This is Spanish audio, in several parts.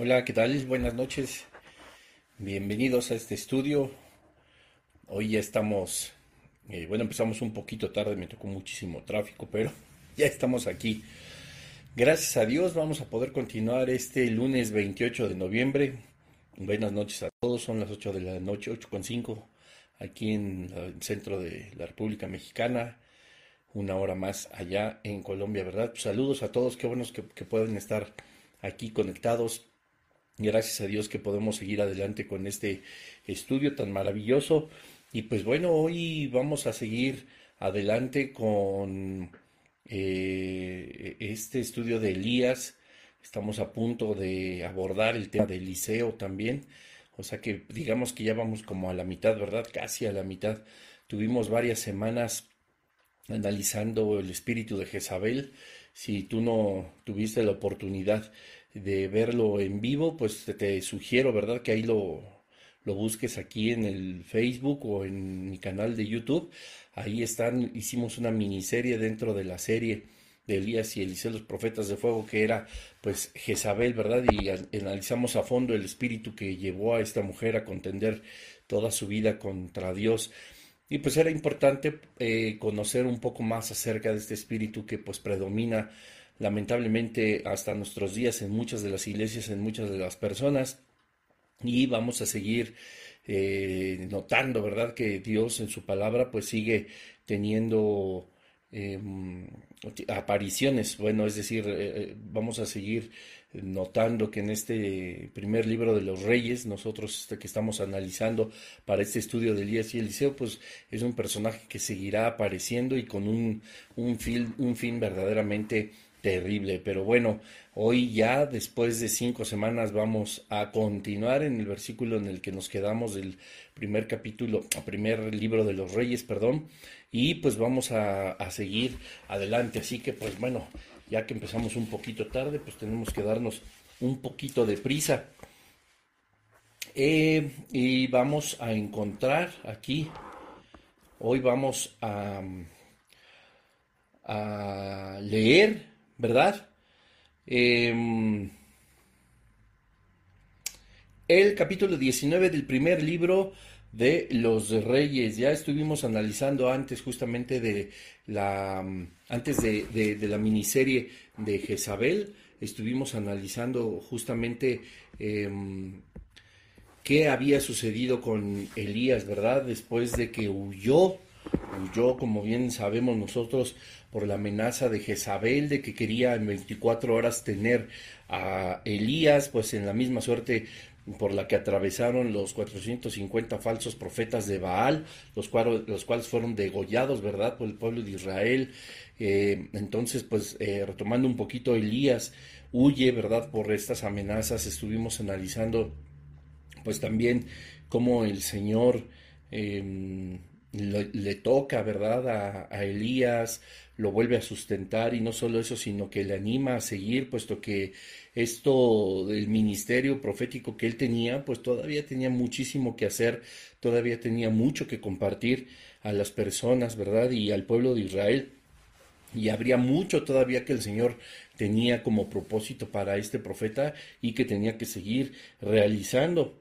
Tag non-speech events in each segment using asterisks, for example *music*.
Hola, ¿qué tal? Buenas noches. Bienvenidos a este estudio. Hoy ya estamos, eh, bueno, empezamos un poquito tarde, me tocó muchísimo tráfico, pero *laughs* ya estamos aquí. Gracias a Dios vamos a poder continuar este lunes 28 de noviembre. Buenas noches a todos, son las 8 de la noche, 8.5, aquí en el centro de la República Mexicana, una hora más allá en Colombia, ¿verdad? saludos a todos, qué buenos que, que pueden estar aquí conectados. Gracias a Dios que podemos seguir adelante con este estudio tan maravilloso. Y pues bueno, hoy vamos a seguir adelante con eh, este estudio de Elías. Estamos a punto de abordar el tema de Eliseo también. O sea que digamos que ya vamos como a la mitad, ¿verdad? Casi a la mitad. Tuvimos varias semanas analizando el espíritu de Jezabel. Si tú no tuviste la oportunidad de verlo en vivo, pues te, sugiero, ¿verdad? Que ahí lo, lo busques aquí en el Facebook o en mi canal de YouTube. Ahí están, hicimos una miniserie dentro de la serie de Elías y Eliseo los profetas de fuego que era pues Jezabel, ¿verdad? Y analizamos a fondo el espíritu que llevó a esta mujer a contender toda su vida contra Dios. Y pues era importante eh, conocer un poco más acerca de este espíritu que pues predomina lamentablemente hasta nuestros días en muchas de las iglesias, en muchas de las personas. Y vamos a seguir eh, notando, ¿verdad? Que Dios en su palabra pues sigue teniendo em, apariciones. Bueno, es decir, eh, eh, vamos a seguir notando que en este primer libro de los reyes, nosotros este, que estamos analizando para este estudio de Elías y Eliseo, pues es un personaje que seguirá apareciendo y con un, un, fin, un fin verdaderamente terrible. Pero bueno, hoy ya después de cinco semanas vamos a continuar en el versículo en el que nos quedamos del primer capítulo, primer libro de los reyes, perdón, y pues vamos a, seguir adelante. Así que pues bueno, ya que empezamos un poquito tarde, pues tenemos que darnos un poquito de prisa. Eh, y vamos a encontrar aquí, hoy vamos a, a leer ¿verdad? Em, el capítulo 19 del primer libro de los reyes. Ya estuvimos analizando antes justamente de la antes de, la miniserie de Jezabel, estuvimos analizando justamente em, qué había sucedido con Elías, ¿verdad? Después de que huyó, huyó, como bien sabemos nosotros, por la amenaza de Jezabel de que quería en 24 horas tener a Elías, pues en la misma suerte por la que atravesaron los 450 falsos profetas de Baal, los, los cuales fueron degollados, ¿verdad?, por el pueblo de Israel. Eh, entonces, pues eh, retomando un poquito, Elías huye, ¿verdad?, por estas amenazas. Estuvimos analizando, pues también cómo el Señor em, le, toca, ¿verdad?, a, a Elías, lo vuelve a sustentar y no solo eso, sino que le anima a seguir, puesto que esto del ministerio profético que él tenía, pues todavía tenía muchísimo que hacer, todavía tenía mucho que compartir a las personas, ¿verdad? Y al pueblo de Israel. Y habría mucho todavía que el Señor tenía como propósito para este profeta y que tenía que seguir realizando.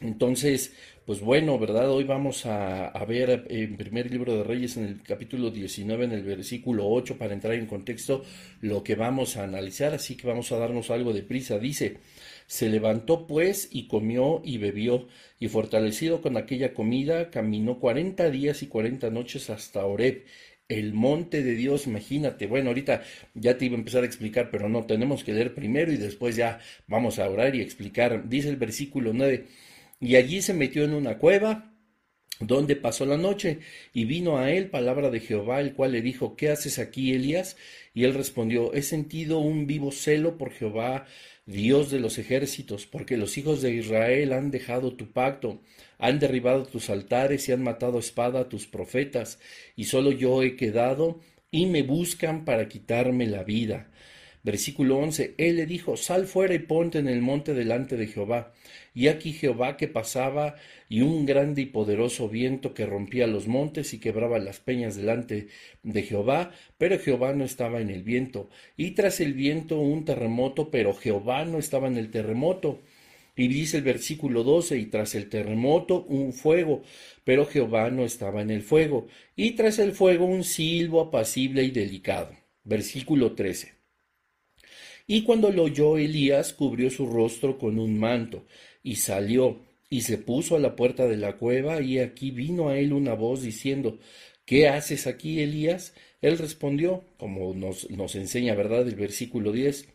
Entonces, pues bueno, ¿verdad? Hoy vamos a, ver en primer libro de Reyes, en el capítulo 19, en el versículo 8, para entrar en contexto lo que vamos a analizar, así que vamos a darnos algo de prisa. Dice, se levantó pues y comió y bebió, y fortalecido con aquella comida, caminó cuarenta días y cuarenta noches hasta Oreb, el monte de Dios, imagínate. Bueno, ahorita ya te iba a empezar a explicar, pero no, tenemos que leer primero y después ya vamos a orar y explicar. Dice el versículo 9 y allí se metió en una cueva donde pasó la noche, y vino a él palabra de Jehová, el cual le dijo, ¿qué haces aquí, Elías? Y él respondió, he sentido un vivo celo por Jehová, Dios de los ejércitos, porque los hijos de Israel han dejado tu pacto, han derribado tus altares y han matado a espada a tus profetas, y solo yo he quedado, y me buscan para quitarme la vida. Versículo 11. Él le dijo, sal fuera y ponte en el monte delante de Jehová. Y aquí Jehová que pasaba y un grande y poderoso viento que rompía los montes y quebraba las peñas delante de Jehová, pero Jehová no estaba en el viento. Y tras el viento un terremoto, pero Jehová no estaba en el terremoto. Y dice el versículo 12, y tras el terremoto un fuego, pero Jehová no estaba en el fuego, y tras el fuego un silbo apacible y delicado. Versículo 13. Y cuando lo oyó Elías, cubrió su rostro con un manto, y salió, y se puso a la puerta de la cueva, y aquí vino a él una voz diciendo, ¿Qué haces aquí, Elías? Él respondió, como nos, enseña, ¿verdad?, el versículo 10,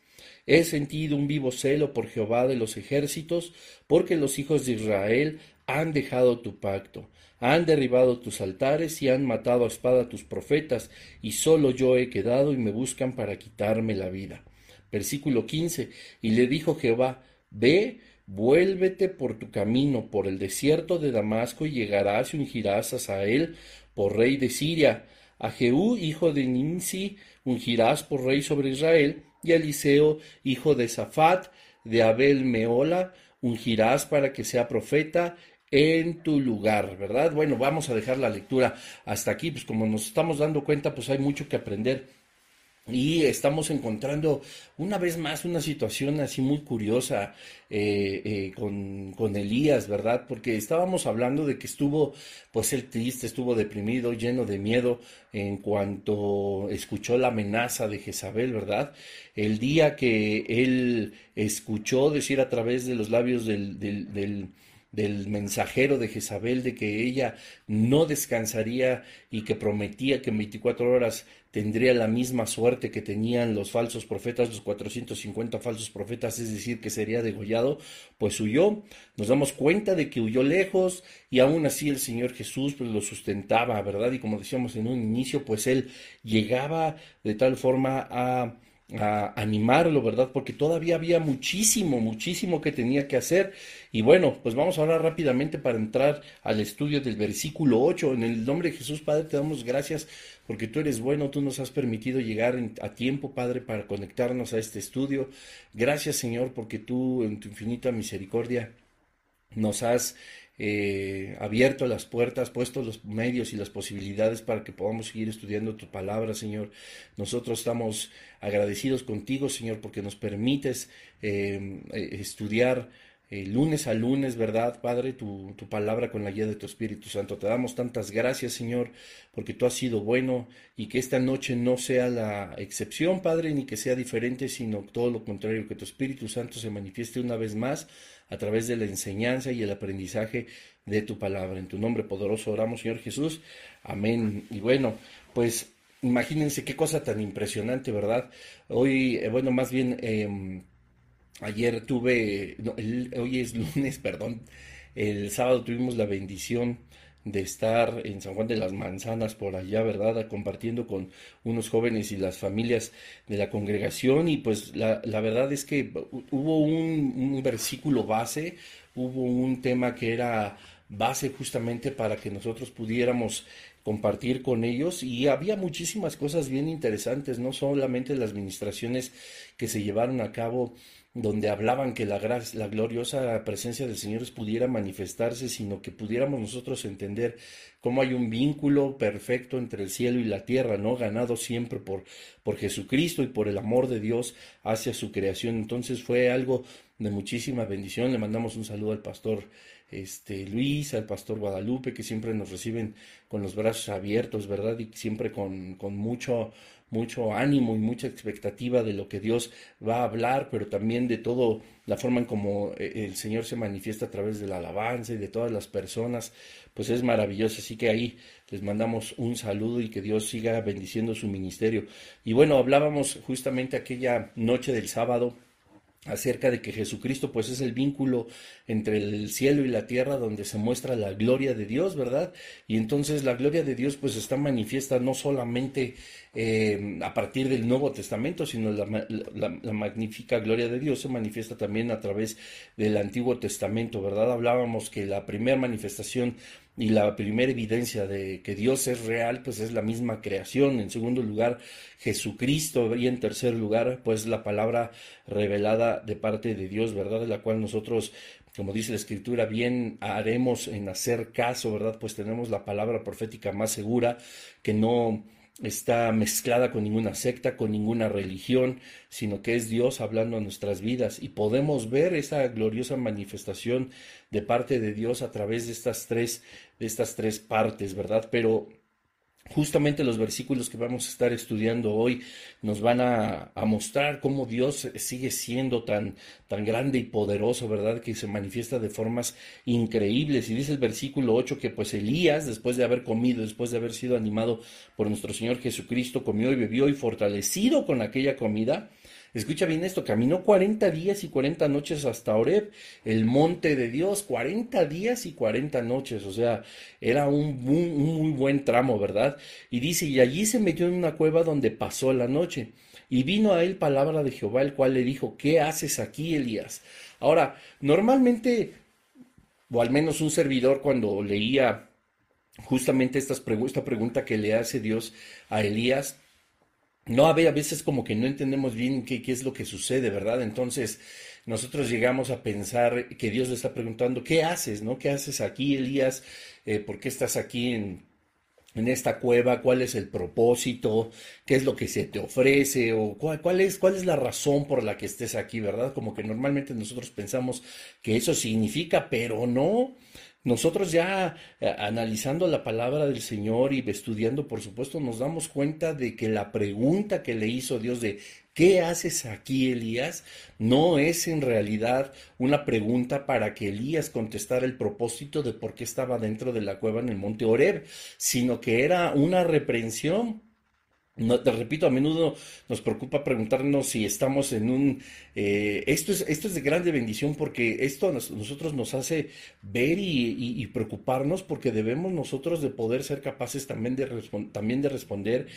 He sentido un vivo celo por Jehová de los ejércitos, porque los hijos de Israel han dejado tu pacto, han derribado tus altares y han matado a espada tus profetas, y solo yo he quedado y me buscan para quitarme la vida. Versículo 15. Y le dijo Jehová, Ve, vuélvete por tu camino por el desierto de Damasco y llegarás y ungirás a Sael por rey de Siria. A Jehú, hijo de Nimsi, ungirás por rey sobre Israel, y Eliseo, hijo de Safat, de Abel Meola, ungirás para que sea profeta en tu lugar, ¿verdad? Bueno, vamos a dejar la lectura hasta aquí, pues como nos estamos dando cuenta, pues hay mucho que aprender y estamos encontrando una vez más una situación así muy curiosa eh, eh, con, con, Elías, ¿verdad? Porque estábamos hablando de que estuvo, pues él triste, estuvo deprimido, lleno de miedo en cuanto escuchó la amenaza de Jezabel, ¿verdad? El día que él escuchó decir a través de los labios del, del del mensajero de Jezabel de que ella no descansaría y que prometía que en 24 horas tendría la misma suerte que tenían los falsos profetas, los 450 falsos profetas, es decir, que sería degollado, pues huyó. Nos damos cuenta de que huyó lejos y aún así el Señor Jesús pues, lo sustentaba, ¿verdad? Y como decíamos en un inicio, pues él llegaba de tal forma a a animarlo, ¿verdad? Porque todavía había muchísimo, muchísimo que tenía que hacer. Y bueno, pues vamos a hablar rápidamente para entrar al estudio del versículo 8. En el nombre de Jesús, Padre, te damos gracias porque tú eres bueno, tú nos has permitido llegar a tiempo, Padre, para conectarnos a este estudio. Gracias, Señor, porque tú en tu infinita misericordia nos has eh, abierto las puertas, puesto los medios y las posibilidades para que podamos seguir estudiando tu palabra, Señor. Nosotros estamos agradecidos contigo, Señor, porque nos permites eh, eh, estudiar lunes a lunes, ¿verdad, Padre? Tu, tu, palabra con la guía de tu Espíritu Santo. Te damos tantas gracias, Señor, porque tú has sido bueno y que esta noche no sea la excepción, Padre, ni que sea diferente, sino todo lo contrario, que tu Espíritu Santo se manifieste una vez más a través de la enseñanza y el aprendizaje de tu palabra. En tu nombre poderoso oramos, Señor Jesús. Amén. Y bueno, pues imagínense qué cosa tan impresionante, ¿verdad? Hoy, eh, bueno, más bien, em, ayer tuve, hoy es *laughs* lunes, perdón, el sábado tuvimos la bendición de estar en San Juan de las Manzanas por allá, ¿verdad? Compartiendo con unos jóvenes y las familias de la congregación y pues la, la verdad es que hubo un, versículo base, hubo un tema que era base justamente para que nosotros pudiéramos compartir con ellos y había muchísimas cosas bien interesantes, no solamente las administraciones que se llevaron a cabo donde hablaban que la, la gloriosa presencia del Señor pudiera manifestarse, sino que pudiéramos nosotros entender cómo hay un vínculo perfecto entre el cielo y la tierra, ¿no? Ganado siempre por, por Jesucristo y por el amor de Dios hacia su creación. Entonces fue algo de muchísima bendición. Le mandamos un saludo al pastor este, Luis, al pastor Guadalupe, que siempre nos reciben con los brazos abiertos, ¿verdad? Y siempre con, con mucho mucho ánimo y mucha expectativa de lo que Dios va a hablar, pero también de todo la forma en como eh, el Señor se manifiesta a través de la alabanza y de todas las personas, pues es maravilloso. Así que ahí les mandamos un saludo y que Dios siga bendiciendo su ministerio. Y bueno, hablábamos justamente aquella noche del sábado acerca de que Jesucristo pues es el vínculo entre el cielo y la tierra donde se muestra la gloria de Dios, ¿verdad? Y entonces la gloria de Dios pues está manifiesta no solamente eh, a partir del Nuevo Testamento, sino la, la, magnífica gloria de Dios se manifiesta también a través del Antiguo Testamento, ¿verdad? Hablábamos que la primera manifestación y la primera evidencia de que Dios es real, pues es la misma creación. En segundo lugar, Jesucristo. Y en tercer lugar, pues la palabra revelada de parte de Dios, ¿verdad? De la cual nosotros, como dice la Escritura, bien haremos en hacer caso, ¿verdad? Pues tenemos la palabra profética más segura que no está mezclada con ninguna secta, con ninguna religión, sino que es Dios hablando a nuestras vidas y podemos ver esa gloriosa manifestación de parte de Dios a través de estas tres de estas tres partes, ¿verdad? Pero Justamente los versículos que vamos a estar estudiando hoy nos van a, mostrar cómo Dios sigue siendo tan, tan grande y poderoso, ¿verdad? Que se manifiesta de formas increíbles. Y dice el versículo 8 que pues Elías, después de haber comido, después de haber sido animado por nuestro Señor Jesucristo, comió y bebió y fortalecido con aquella comida, Escucha bien esto, caminó 40 días y 40 noches hasta Oreb, el monte de Dios, 40 días y 40 noches, o sea, era un, muy buen tramo, ¿verdad? Y dice, y allí se metió en una cueva donde pasó la noche. Y vino a él palabra de Jehová, el cual le dijo, ¿qué haces aquí, Elías? Ahora, normalmente, o al menos un servidor cuando leía justamente esta pregunta que le hace Dios a Elías, no a veces como que no entendemos bien qué, qué, es lo que sucede, ¿verdad? Entonces nosotros llegamos a pensar que Dios le está preguntando, ¿qué haces, no? ¿Qué haces aquí, Elías? Eh, ¿Por qué estás aquí en, en esta cueva? ¿Cuál es el propósito? ¿Qué es lo que se te ofrece? ¿O cuál, cuál, es, cuál es la razón por la que estés aquí, verdad? Como que normalmente nosotros pensamos que eso significa, pero no. Nosotros ya eh, analizando la palabra del Señor y estudiando, por supuesto, nos damos cuenta de que la pregunta que le hizo Dios de ¿qué haces aquí, Elías? no es en realidad una pregunta para que Elías contestara el propósito de por qué estaba dentro de la cueva en el monte Oreb, sino que era una reprensión te repito, a menudo nos preocupa preguntarnos si estamos en un... Eh, esto, es, esto es de grande bendición porque esto a nosotros nos hace ver y, preocuparnos porque debemos nosotros de poder ser capaces también de, también de responder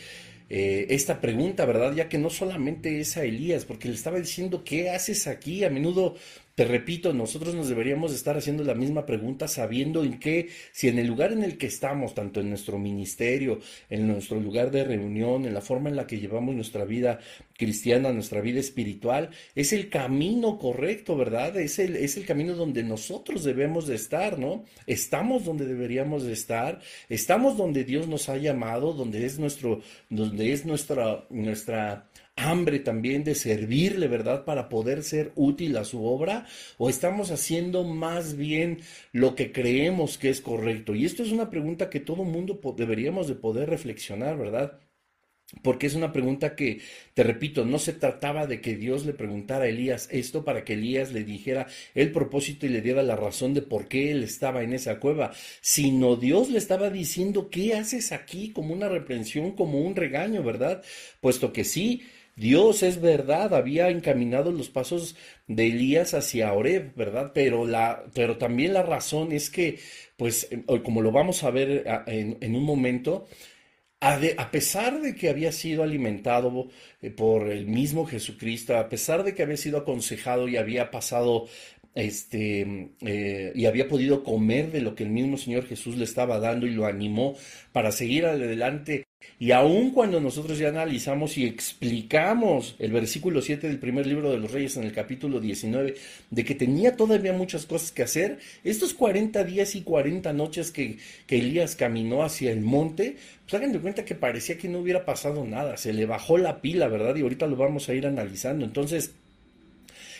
eh, esta pregunta, ¿verdad? Ya que no solamente es a Elías, porque le estaba diciendo, ¿qué haces aquí? A menudo te repito, nosotros nos deberíamos estar haciendo la misma pregunta sabiendo en qué, si en el lugar en el que estamos, tanto en nuestro ministerio, en nuestro lugar de reunión, en la forma en la que llevamos nuestra vida cristiana, nuestra vida espiritual, es el camino correcto, ¿verdad? Es el, es el camino donde nosotros debemos de estar, ¿no? Estamos donde deberíamos de estar, estamos donde Dios nos ha llamado, donde es nuestro, donde es nuestra, nuestra hambre también de servirle, ¿verdad? Para poder ser útil a su obra, o estamos haciendo más bien lo que creemos que es correcto. Y esto es una pregunta que todo mundo deberíamos de poder reflexionar, ¿verdad? Porque es una pregunta que, te repito, no se trataba de que Dios le preguntara a Elías esto para que Elías le dijera el propósito y le diera la razón de por qué él estaba en esa cueva, sino Dios le estaba diciendo, ¿qué haces aquí? Como una reprensión, como un regaño, ¿verdad? Puesto que sí, Dios es verdad, había encaminado los pasos de Elías hacia Oreb, ¿verdad? Pero, la, pero también la razón es que, pues, eh, como lo vamos a ver en, un momento, a, a, pesar de que había sido alimentado eh, por el mismo Jesucristo, a pesar de que había sido aconsejado y había pasado este, eh, y había podido comer de lo que el mismo Señor Jesús le estaba dando y lo animó para seguir adelante. Y aun cuando nosotros ya analizamos y explicamos el versículo 7 del primer libro de los Reyes en el capítulo 19, de que tenía todavía muchas cosas que hacer, estos 40 días y 40 noches que, que Elías caminó hacia el monte, pues hagan de cuenta que parecía que no hubiera pasado nada, se le bajó la pila, ¿verdad? Y ahorita lo vamos a ir analizando. Entonces,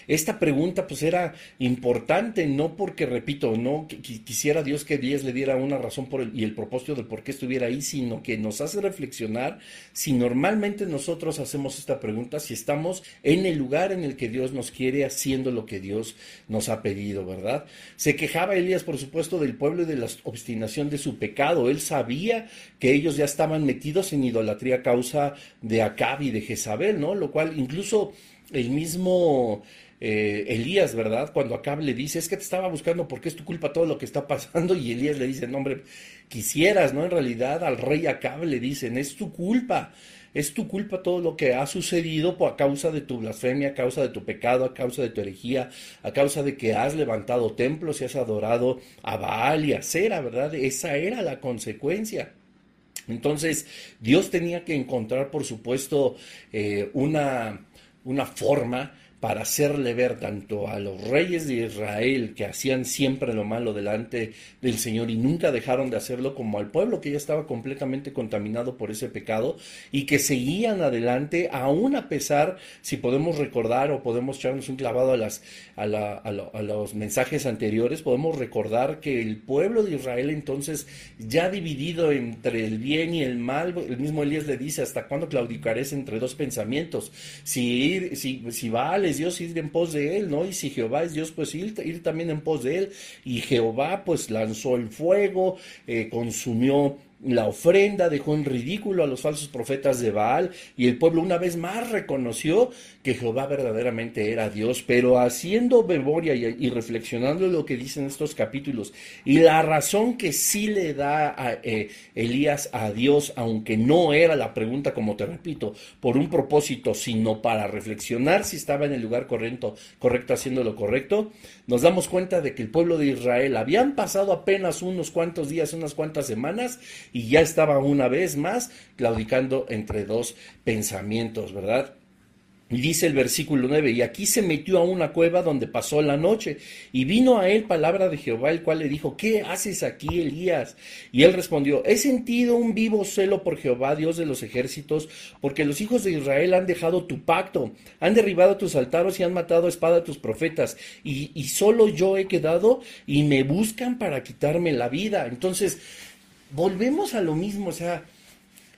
esta pregunta pues era importante, no porque, repito, no quisiera Dios que Dios le diera una razón y el propósito de por qué estuviera ahí, sino que nos hace reflexionar si normalmente nosotros hacemos esta pregunta, si estamos en el lugar en el que Dios nos quiere haciendo lo que Dios nos ha pedido, ¿verdad? Se quejaba Elías, por supuesto, del pueblo y de la obstinación de su pecado. Él sabía que ellos ya estaban metidos en idolatría a causa de Acab y de Jezabel, ¿no? Lo cual incluso el mismo eh, Elías, ¿verdad? Cuando Acab le dice, es que te estaba buscando porque es tu culpa todo lo que está pasando, *laughs* y Elías le dice, no hombre, quisieras, ¿no? En realidad al rey Acab le dicen, es tu culpa, es tu culpa todo lo que ha sucedido por, a causa de tu blasfemia, a causa de tu pecado, a causa de tu herejía, a causa de que has levantado templos y has adorado a Baal y a Sera, ¿verdad? Esa era la consecuencia. Entonces, Dios tenía que encontrar, por supuesto, eh, una, una forma para hacerle ver tanto a los reyes de Israel que hacían siempre lo malo delante del Señor y nunca dejaron de hacerlo, como al pueblo que ya estaba completamente contaminado por ese pecado y que seguían adelante, aún a pesar, si podemos recordar o podemos echarnos un clavado a, las, a, a los mensajes anteriores, podemos recordar que el pueblo de Israel entonces ya dividido entre el bien y el mal, el mismo Elías le dice, ¿hasta cuándo claudicares entre dos pensamientos? Si, si, si vale Dios, ir en pos de él, ¿no? Y si Jehová es Dios, pues ir, ir también en pos de él. Y Jehová pues lanzó el fuego, eh, consumió la ofrenda, dejó en ridículo a los falsos profetas de Baal y el pueblo una vez más reconoció que Jehová verdaderamente era Dios, pero haciendo memoria y, reflexionando lo que dicen estos capítulos y la razón que sí le da a eh, Elías a Dios, aunque no era la pregunta, como te repito, por un propósito, sino para reflexionar si estaba en el lugar correcto, correcto haciendo lo correcto, nos damos cuenta de que el pueblo de Israel habían pasado apenas unos cuantos días, unas cuantas semanas, y ya estaba una vez más claudicando entre dos pensamientos, ¿verdad? Y dice el versículo 9, y aquí se metió a una cueva donde pasó la noche, y vino a él palabra de Jehová, el cual le dijo, ¿qué haces aquí, Elías? Y él respondió, he sentido un vivo celo por Jehová, Dios de los ejércitos, porque los hijos de Israel han dejado tu pacto, han derribado tus altares y han matado a espada a tus profetas, y, y solo yo he quedado, y me buscan para quitarme la vida. Entonces, volvemos a lo mismo, o sea,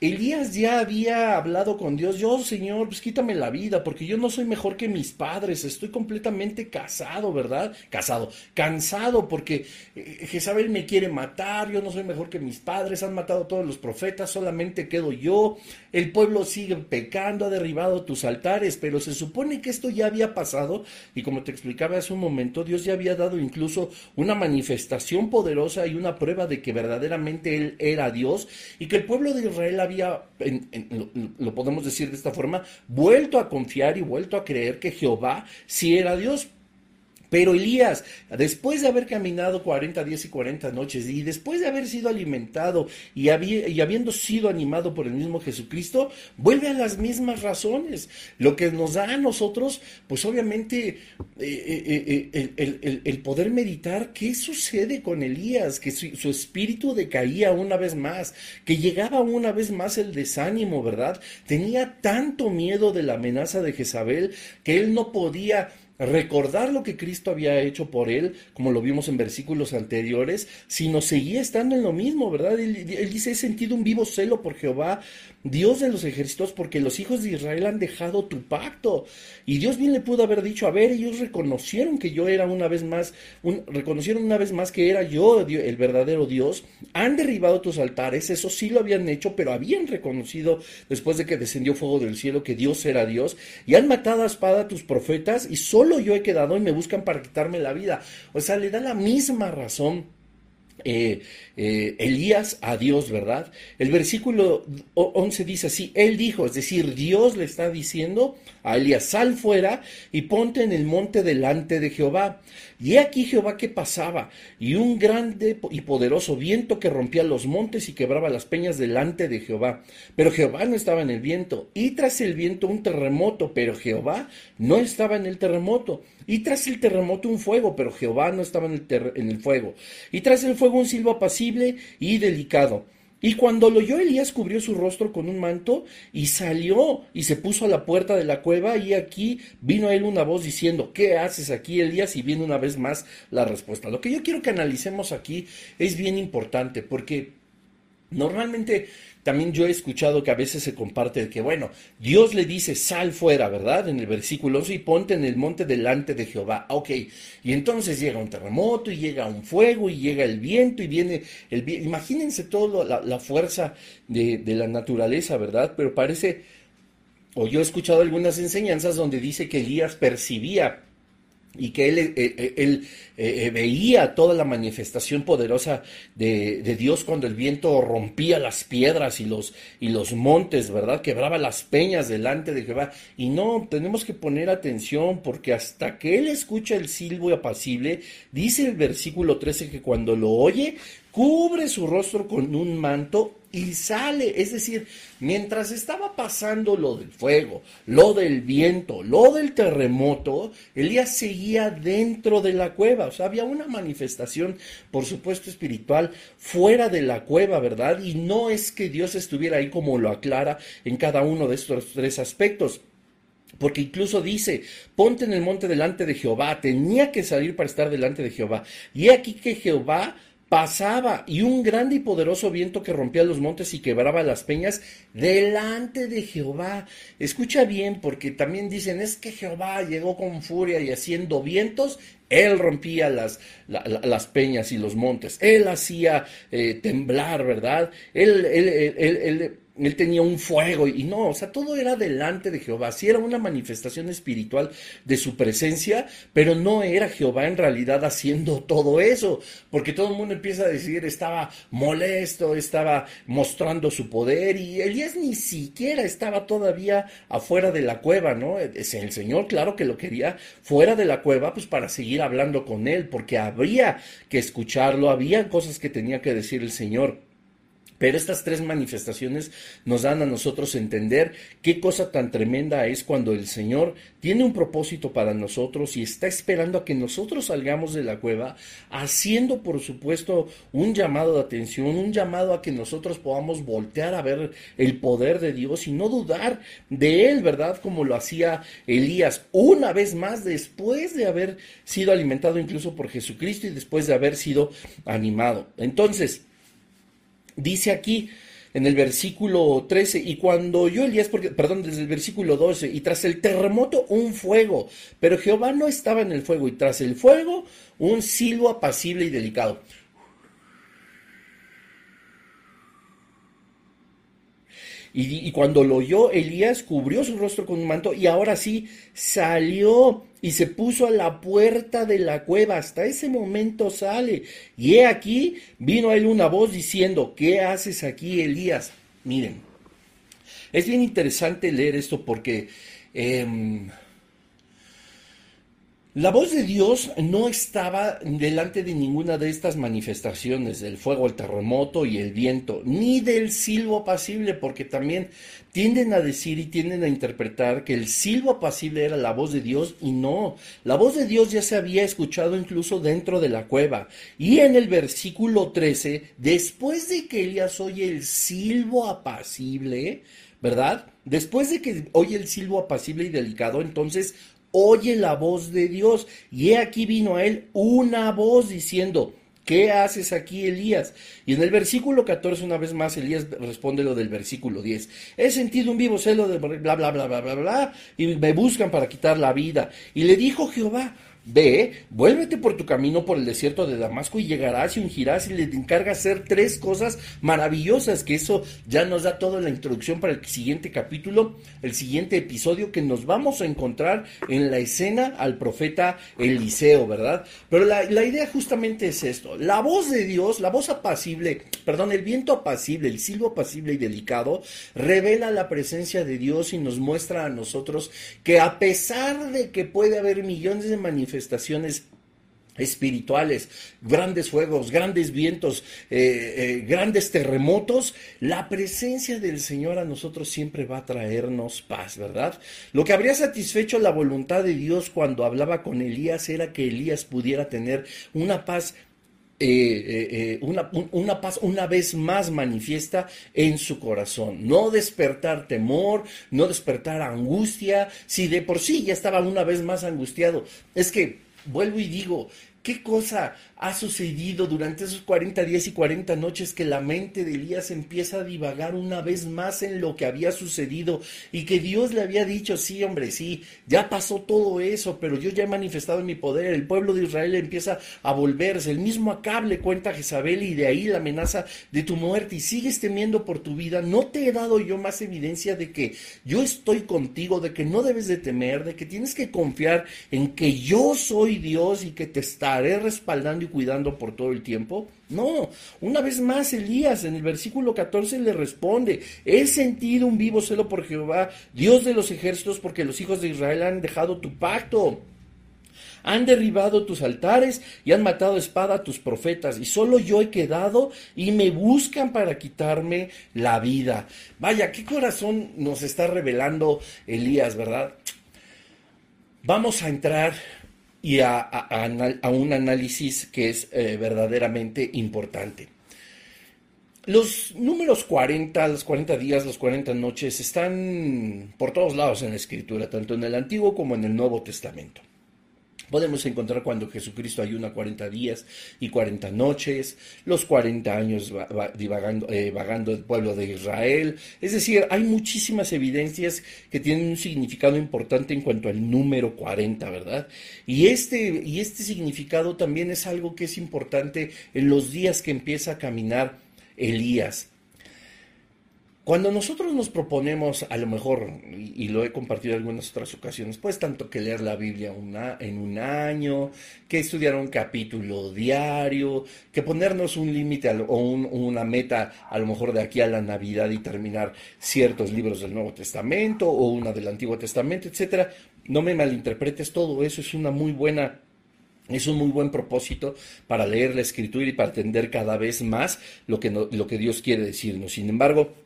Elías ya había hablado con Dios, yo Señor, pues quítame la vida, porque yo no soy mejor que mis padres, estoy completamente casado, ¿verdad? Casado, cansado, porque eh, Jezabel me quiere matar, yo no soy mejor que mis padres, han matado a todos los profetas, solamente quedo yo, el pueblo sigue pecando, ha derribado tus altares, pero se supone que esto ya había pasado, y como te explicaba hace un momento, Dios ya había dado incluso una manifestación poderosa y una prueba de que verdaderamente Él era Dios, y que el pueblo de Israel había, lo, podemos decir de esta forma, vuelto a confiar y vuelto a creer que Jehová sí era Dios. Pero Elías, después de haber caminado 40 días y 40 noches y después de haber sido alimentado y, habiendo sido animado por el mismo Jesucristo, vuelve a las mismas razones. Lo que nos da a nosotros, pues obviamente, eh, eh, eh, el, poder meditar qué sucede con Elías, que su, su espíritu decaía una vez más, que llegaba una vez más el desánimo, ¿verdad? Tenía tanto miedo de la amenaza de Jezabel que él no podía recordar lo que Cristo había hecho por él, como lo vimos en versículos anteriores, sino seguía estando en lo mismo, ¿verdad? Él, dice, he sentido un vivo celo por Jehová, Dios de los ejércitos, porque los hijos de Israel han dejado tu pacto. Y Dios bien le pudo haber dicho, a ver, ellos reconocieron que yo era una vez más, reconocieron una vez más que era yo el verdadero Dios, han derribado tus altares, eso sí lo habían hecho, pero habían reconocido después de que descendió fuego del cielo que Dios era Dios, y han matado a espada a tus profetas, y solo yo he quedado y me buscan para quitarme la vida. O sea, le da la misma razón eh, eh, Elías a Dios, ¿verdad? El versículo 11 dice así, él dijo, es decir, Dios le está diciendo a Elías, sal fuera y ponte en el monte delante de Jehová. Y aquí Jehová que pasaba, y un grande y poderoso viento que rompía los montes y quebraba las peñas delante de Jehová. Pero Jehová no estaba en el viento, y tras el viento un terremoto, pero Jehová no estaba en el terremoto. Y tras el terremoto un fuego, pero Jehová no estaba en el, en el fuego. Y tras el fuego un silbo apacible y delicado. Y cuando lo oyó Elías cubrió su rostro con un manto y salió y se puso a la puerta de la cueva y aquí vino a él una voz diciendo, ¿qué haces aquí Elías? Y viene una vez más la respuesta. Lo que yo quiero que analicemos aquí es bien importante porque normalmente también yo he escuchado que a veces se comparte que, bueno, Dios le dice, sal fuera, ¿verdad? En el versículo 11, y ponte en el monte delante de Jehová. Ok, y entonces llega un terremoto, y llega un fuego, y llega el viento, y viene el viento. Imagínense toda la, fuerza de, de la naturaleza, ¿verdad? Pero parece o yo he escuchado algunas enseñanzas donde dice que Elías percibía y que él, eh, eh, eh, veía toda la manifestación poderosa de, de, Dios cuando el viento rompía las piedras y los, y los montes, ¿verdad? Quebraba las peñas delante de Jehová. Y no, tenemos que poner atención porque hasta que él escucha el silbo apacible, dice el versículo 13 que cuando lo oye, cubre su rostro con un manto y sale. Es decir, mientras estaba pasando lo del fuego, lo del viento, lo del terremoto, Elías seguía dentro de la cueva. O sea, había una manifestación, por supuesto, espiritual fuera de la cueva, ¿verdad? Y no es que Dios estuviera ahí como lo aclara en cada uno de estos tres aspectos. Porque incluso dice, ponte en el monte delante de Jehová, tenía que salir para estar delante de Jehová. Y aquí que Jehová pasaba y un grande y poderoso viento que rompía los montes y quebraba las peñas delante de Jehová. Escucha bien porque también dicen es que Jehová llegó con furia y haciendo vientos, él rompía las, las peñas y los montes, él hacía eh, temblar, ¿verdad? Él, él, él, él él tenía un fuego y no, o sea, todo era delante de Jehová. Sí era una manifestación espiritual de su presencia, pero no era Jehová en realidad haciendo todo eso, porque todo el mundo empieza a decir, estaba molesto, estaba mostrando su poder y Elías ni siquiera estaba todavía afuera de la cueva, ¿no? El Señor, claro que lo quería fuera de la cueva, pues para seguir hablando con él, porque habría que escucharlo, había cosas que tenía que decir el Señor. Pero estas tres manifestaciones nos dan a nosotros entender qué cosa tan tremenda es cuando el Señor tiene un propósito para nosotros y está esperando a que nosotros salgamos de la cueva, haciendo por supuesto un llamado de atención, un llamado a que nosotros podamos voltear a ver el poder de Dios y no dudar de Él, ¿verdad? Como lo hacía Elías una vez más después de haber sido alimentado incluso por Jesucristo y después de haber sido animado. Entonces, Dice aquí en el versículo 13, y cuando yo Elías, porque, perdón, desde el versículo 12, y tras el terremoto un fuego, pero Jehová no estaba en el fuego, y tras el fuego un silbo apacible y delicado. Y, cuando lo oyó, Elías cubrió su rostro con un manto y ahora sí salió y se puso a la puerta de la cueva. Hasta ese momento sale. Y he aquí, vino a él una voz diciendo, ¿qué haces aquí, Elías? Miren, es bien interesante leer esto porque... Em, la voz de Dios no estaba delante de ninguna de estas manifestaciones, del fuego, el terremoto y el viento, ni del silbo apacible, porque también tienden a decir y tienden a interpretar que el silbo apacible era la voz de Dios y no, la voz de Dios ya se había escuchado incluso dentro de la cueva. Y en el versículo 13, después de que Elías oye el silbo apacible, ¿verdad? Después de que oye el silbo apacible y delicado, entonces oye la voz de Dios. Y he aquí vino a él una voz diciendo, ¿qué haces aquí, Elías? Y en el versículo 14, una vez más, Elías responde lo del versículo 10. He sentido un vivo celo de bla, bla, bla, bla, bla, bla, y me buscan para quitar la vida. Y le dijo Jehová, Ve, vuélvete por tu camino por el desierto de Damasco y llegarás y ungirás y le encargas hacer tres cosas maravillosas, que eso ya nos da toda la introducción para el siguiente capítulo, el siguiente episodio que nos vamos a encontrar en la escena al profeta Eliseo, ¿verdad? Pero la, la idea justamente es esto, la voz de Dios, la voz apacible, perdón, el viento apacible, el silbo apacible y delicado, revela la presencia de Dios y nos muestra a nosotros que a pesar de que puede haber millones de manifestaciones, manifestaciones espirituales, grandes fuegos, grandes vientos, eh, eh, grandes terremotos, la presencia del Señor a nosotros siempre va a traernos paz, ¿verdad? Lo que habría satisfecho la voluntad de Dios cuando hablaba con Elías era que Elías pudiera tener una paz eh, una, una, paz una vez más manifiesta en su corazón. No despertar temor, no despertar angustia, si de por sí ya estaba una vez más angustiado. Es que, vuelvo y digo, qué cosa ha sucedido durante esos 40 días y 40 noches que la mente de Elías empieza a divagar una vez más en lo que había sucedido y que Dios le había dicho, sí, hombre, sí, ya pasó todo eso, pero yo ya he manifestado mi poder, el pueblo de Israel empieza a volverse, el mismo Acab le cuenta a Jezabel y de ahí la amenaza de tu muerte y sigues temiendo por tu vida, no te he dado yo más evidencia de que yo estoy contigo, de que no debes de temer, de que tienes que confiar en que yo soy Dios y que te estaré respaldando cuidando por todo el tiempo? No, una vez más Elías en el versículo 14 le responde, he sentido un vivo celo por Jehová, Dios de los ejércitos, porque los hijos de Israel han dejado tu pacto. Han derribado tus altares y han matado espada a tus profetas, y solo yo he quedado y me buscan para quitarme la vida. Vaya, qué corazón nos está revelando Elías, ¿verdad? Vamos a entrar y a, un análisis que es eh, verdaderamente importante. Los números 40, los 40 días, los 40 noches están por todos lados en la escritura, tanto en el Antiguo como en el Nuevo Testamento. Podemos encontrar cuando Jesucristo ayuna 40 días y 40 noches, los 40 años divagando, eh, vagando el pueblo de Israel. Es decir, hay muchísimas evidencias que tienen un significado importante en cuanto al número 40, ¿verdad? Y este, y este significado también es algo que es importante en los días que empieza a caminar Elías. Cuando nosotros nos proponemos, a lo mejor, y, lo he compartido en algunas otras ocasiones, pues tanto que leer la Biblia una, en un año, que estudiar un capítulo diario, que ponernos un límite o una meta, a lo mejor de aquí a la Navidad y terminar ciertos libros del Nuevo Testamento o una del Antiguo Testamento, etcétera. No me malinterpretes, todo eso es una muy buena es un muy buen propósito para leer la escritura y para entender cada vez más lo que, lo que Dios quiere decirnos. Sin embargo,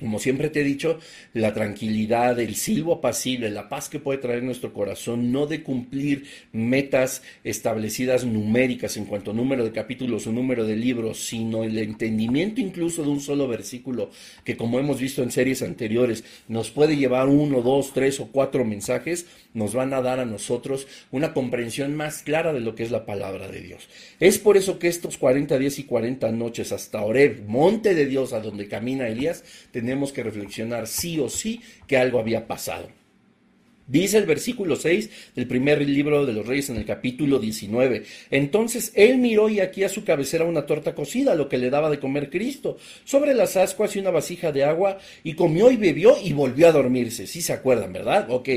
como siempre te he dicho, la tranquilidad, el silbo apacible, la paz que puede traer nuestro corazón, no de cumplir metas establecidas numéricas en cuanto a número de capítulos o número de libros, sino el entendimiento incluso de un solo versículo, que como hemos visto en series anteriores, nos puede llevar uno, dos, tres o cuatro mensajes, nos van a dar a nosotros una comprensión más clara de lo que es la palabra de Dios. Es por eso que estos 40 días y 40 noches hasta Oreb, monte de Dios a donde camina Elías, tenemos que reflexionar sí o sí que algo había pasado. Dice el versículo 6 del primer libro de los Reyes en el capítulo 19. Entonces él miró y aquí a su cabecera una torta cocida, lo que le daba de comer Cristo, sobre las ascuas y una vasija de agua, y comió y bebió y volvió a dormirse. Si se acuerdan, ¿verdad? Ok.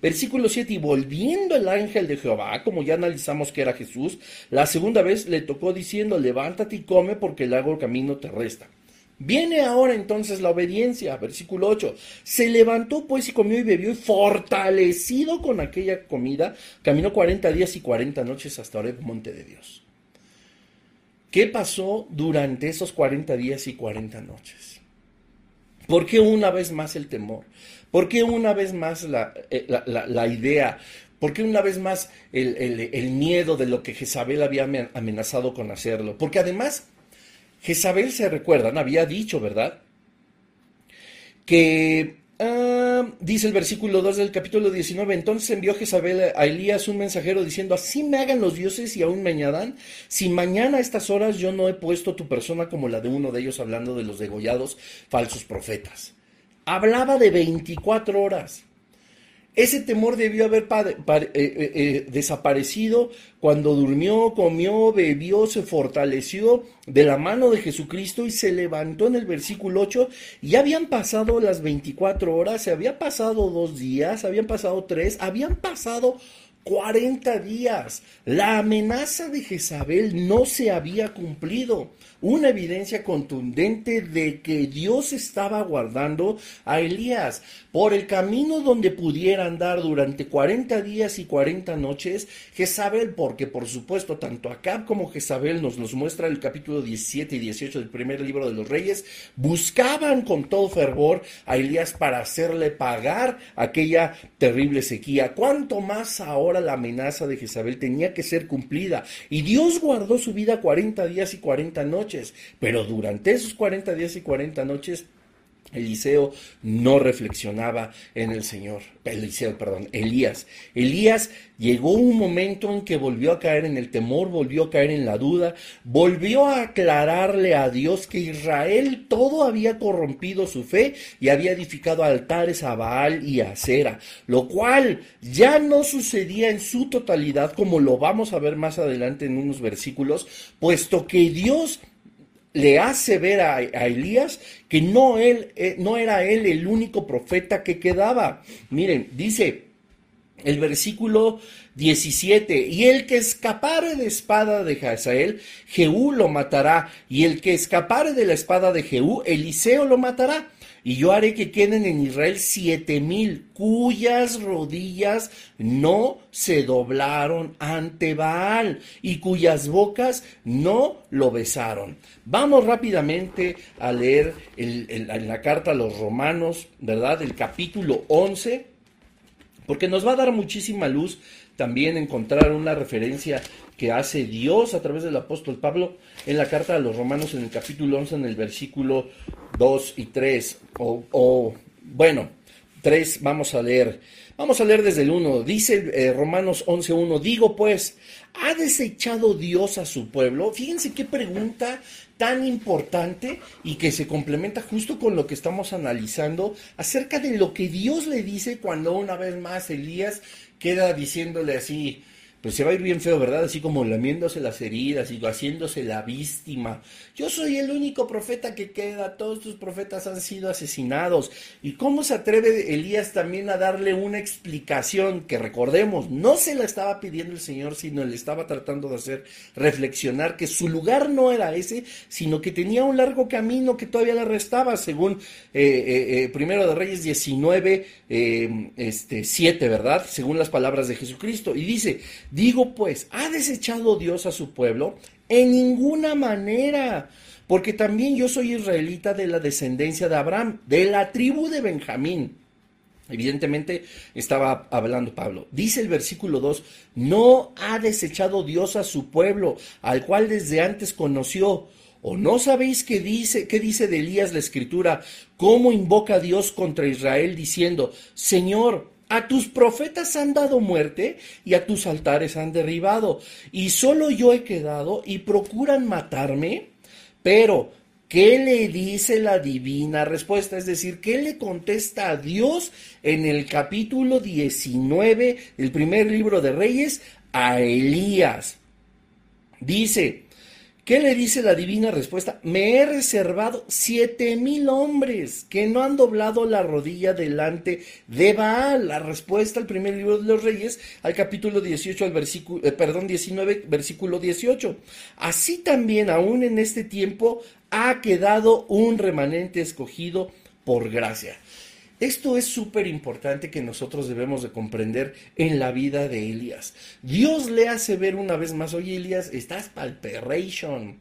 Versículo 7. Y volviendo el ángel de Jehová, como ya analizamos que era Jesús, la segunda vez le tocó diciendo, levántate y come porque el largo camino te resta. Viene ahora entonces la obediencia, versículo 8. Se levantó pues y comió y bebió y fortalecido con aquella comida, caminó 40 días y 40 noches hasta el monte de Dios. ¿Qué pasó durante esos 40 días y 40 noches? ¿Por qué una vez más el temor? ¿Por qué una vez más la, eh, idea? ¿Por qué una vez más el, el miedo de lo que Jezabel había amenazado con hacerlo? Porque además Jezabel, se recuerdan, había dicho, ¿verdad? Que, ah, dice el versículo 2 del capítulo 19, entonces envió Jezabel a Elías un mensajero diciendo, así me hagan los dioses y aún me añadan, si mañana a estas horas yo no he puesto tu persona como la de uno de ellos hablando de los degollados falsos profetas. Hablaba de 24 horas. Ese temor debió haber eh, eh, eh, desaparecido cuando durmió, comió, bebió, se fortaleció de la mano de Jesucristo y se levantó en el versículo 8. Ya habían pasado las 24 horas, se había pasado dos días, habían pasado tres, habían pasado 40 días. La amenaza de Jezabel no se había cumplido una evidencia contundente de que Dios estaba guardando a Elías por el camino donde pudiera andar durante 40 días y 40 noches Jezabel, porque por supuesto tanto Acab como Jezabel nos los muestra el capítulo 17 y 18 del primer libro de los reyes, buscaban con todo fervor a Elías para hacerle pagar aquella terrible sequía. Cuánto más ahora la amenaza de Jezabel tenía que ser cumplida. Y Dios guardó su vida 40 días y 40 noches pero durante esos 40 días y 40 noches Eliseo no reflexionaba en el Señor. Eliseo, perdón, Elías. Elías llegó un momento en que volvió a caer en el temor, volvió a caer en la duda, volvió a aclararle a Dios que Israel todo había corrompido su fe y había edificado altares a Baal y a Cera, lo cual ya no sucedía en su totalidad, como lo vamos a ver más adelante en unos versículos, puesto que Dios le hace ver a, Elías que no, él, eh, no era él el único profeta que quedaba. Miren, dice el versículo 17, y el que escapare de espada de Hazael, Jehú lo matará, y el que escapare de la espada de Jehú, Eliseo lo matará. Y yo haré que queden en Israel siete mil cuyas rodillas no se doblaron ante Baal y cuyas bocas no lo besaron. Vamos rápidamente a leer en la carta a los romanos, ¿verdad? El capítulo 11, porque nos va a dar muchísima luz también encontrar una referencia que hace Dios a través del apóstol Pablo en la carta a los romanos en el capítulo 11, en el versículo 2 y 3, o, bueno, 3 vamos a leer. Vamos a leer desde el 1. Dice eh, Romanos 11.1, digo pues, ¿ha desechado Dios a su pueblo? Fíjense qué pregunta tan importante y que se complementa justo con lo que estamos analizando acerca de lo que Dios le dice cuando una vez más Elías queda diciéndole así, pues se va a ir bien feo, ¿verdad? Así como lamiéndose las heridas y haciéndose la víctima. Yo soy el único profeta que queda, todos tus profetas han sido asesinados. ¿Y cómo se atreve Elías también a darle una explicación que recordemos, no se la estaba pidiendo el Señor, sino le estaba tratando de hacer reflexionar que su lugar no era ese, sino que tenía un largo camino que todavía le restaba, según eh, eh, eh, Primero de Reyes 19, este, 7, ¿verdad? Según las palabras de Jesucristo. Y dice, Digo pues, ¿ha desechado Dios a su pueblo? En ninguna manera, porque también yo soy israelita de la descendencia de Abraham, de la tribu de Benjamín. Evidentemente estaba hablando Pablo. Dice el versículo 2, no ha desechado Dios a su pueblo, al cual desde antes conoció. ¿O no sabéis qué dice, qué dice de Elías la escritura? ¿Cómo invoca Dios contra Israel diciendo, Señor, a tus profetas han dado muerte y a tus altares han derribado, y solo yo he quedado y procuran matarme. Pero, ¿qué le dice la divina respuesta? Es decir, ¿qué le contesta a Dios en el capítulo 19 del primer libro de Reyes a Elías? Dice, ¿Qué le dice la divina respuesta? Me he reservado siete mil hombres que no han doblado la rodilla delante de Baal. La respuesta al primer libro de los Reyes, al capítulo 18, al versículo, eh, perdón, 19, versículo 18. Así también, aún en este tiempo, ha quedado un remanente escogido por gracia. Esto es súper importante que nosotros debemos de comprender en la vida de Elías. Dios le hace ver una vez más, oye Elías, estás palperation.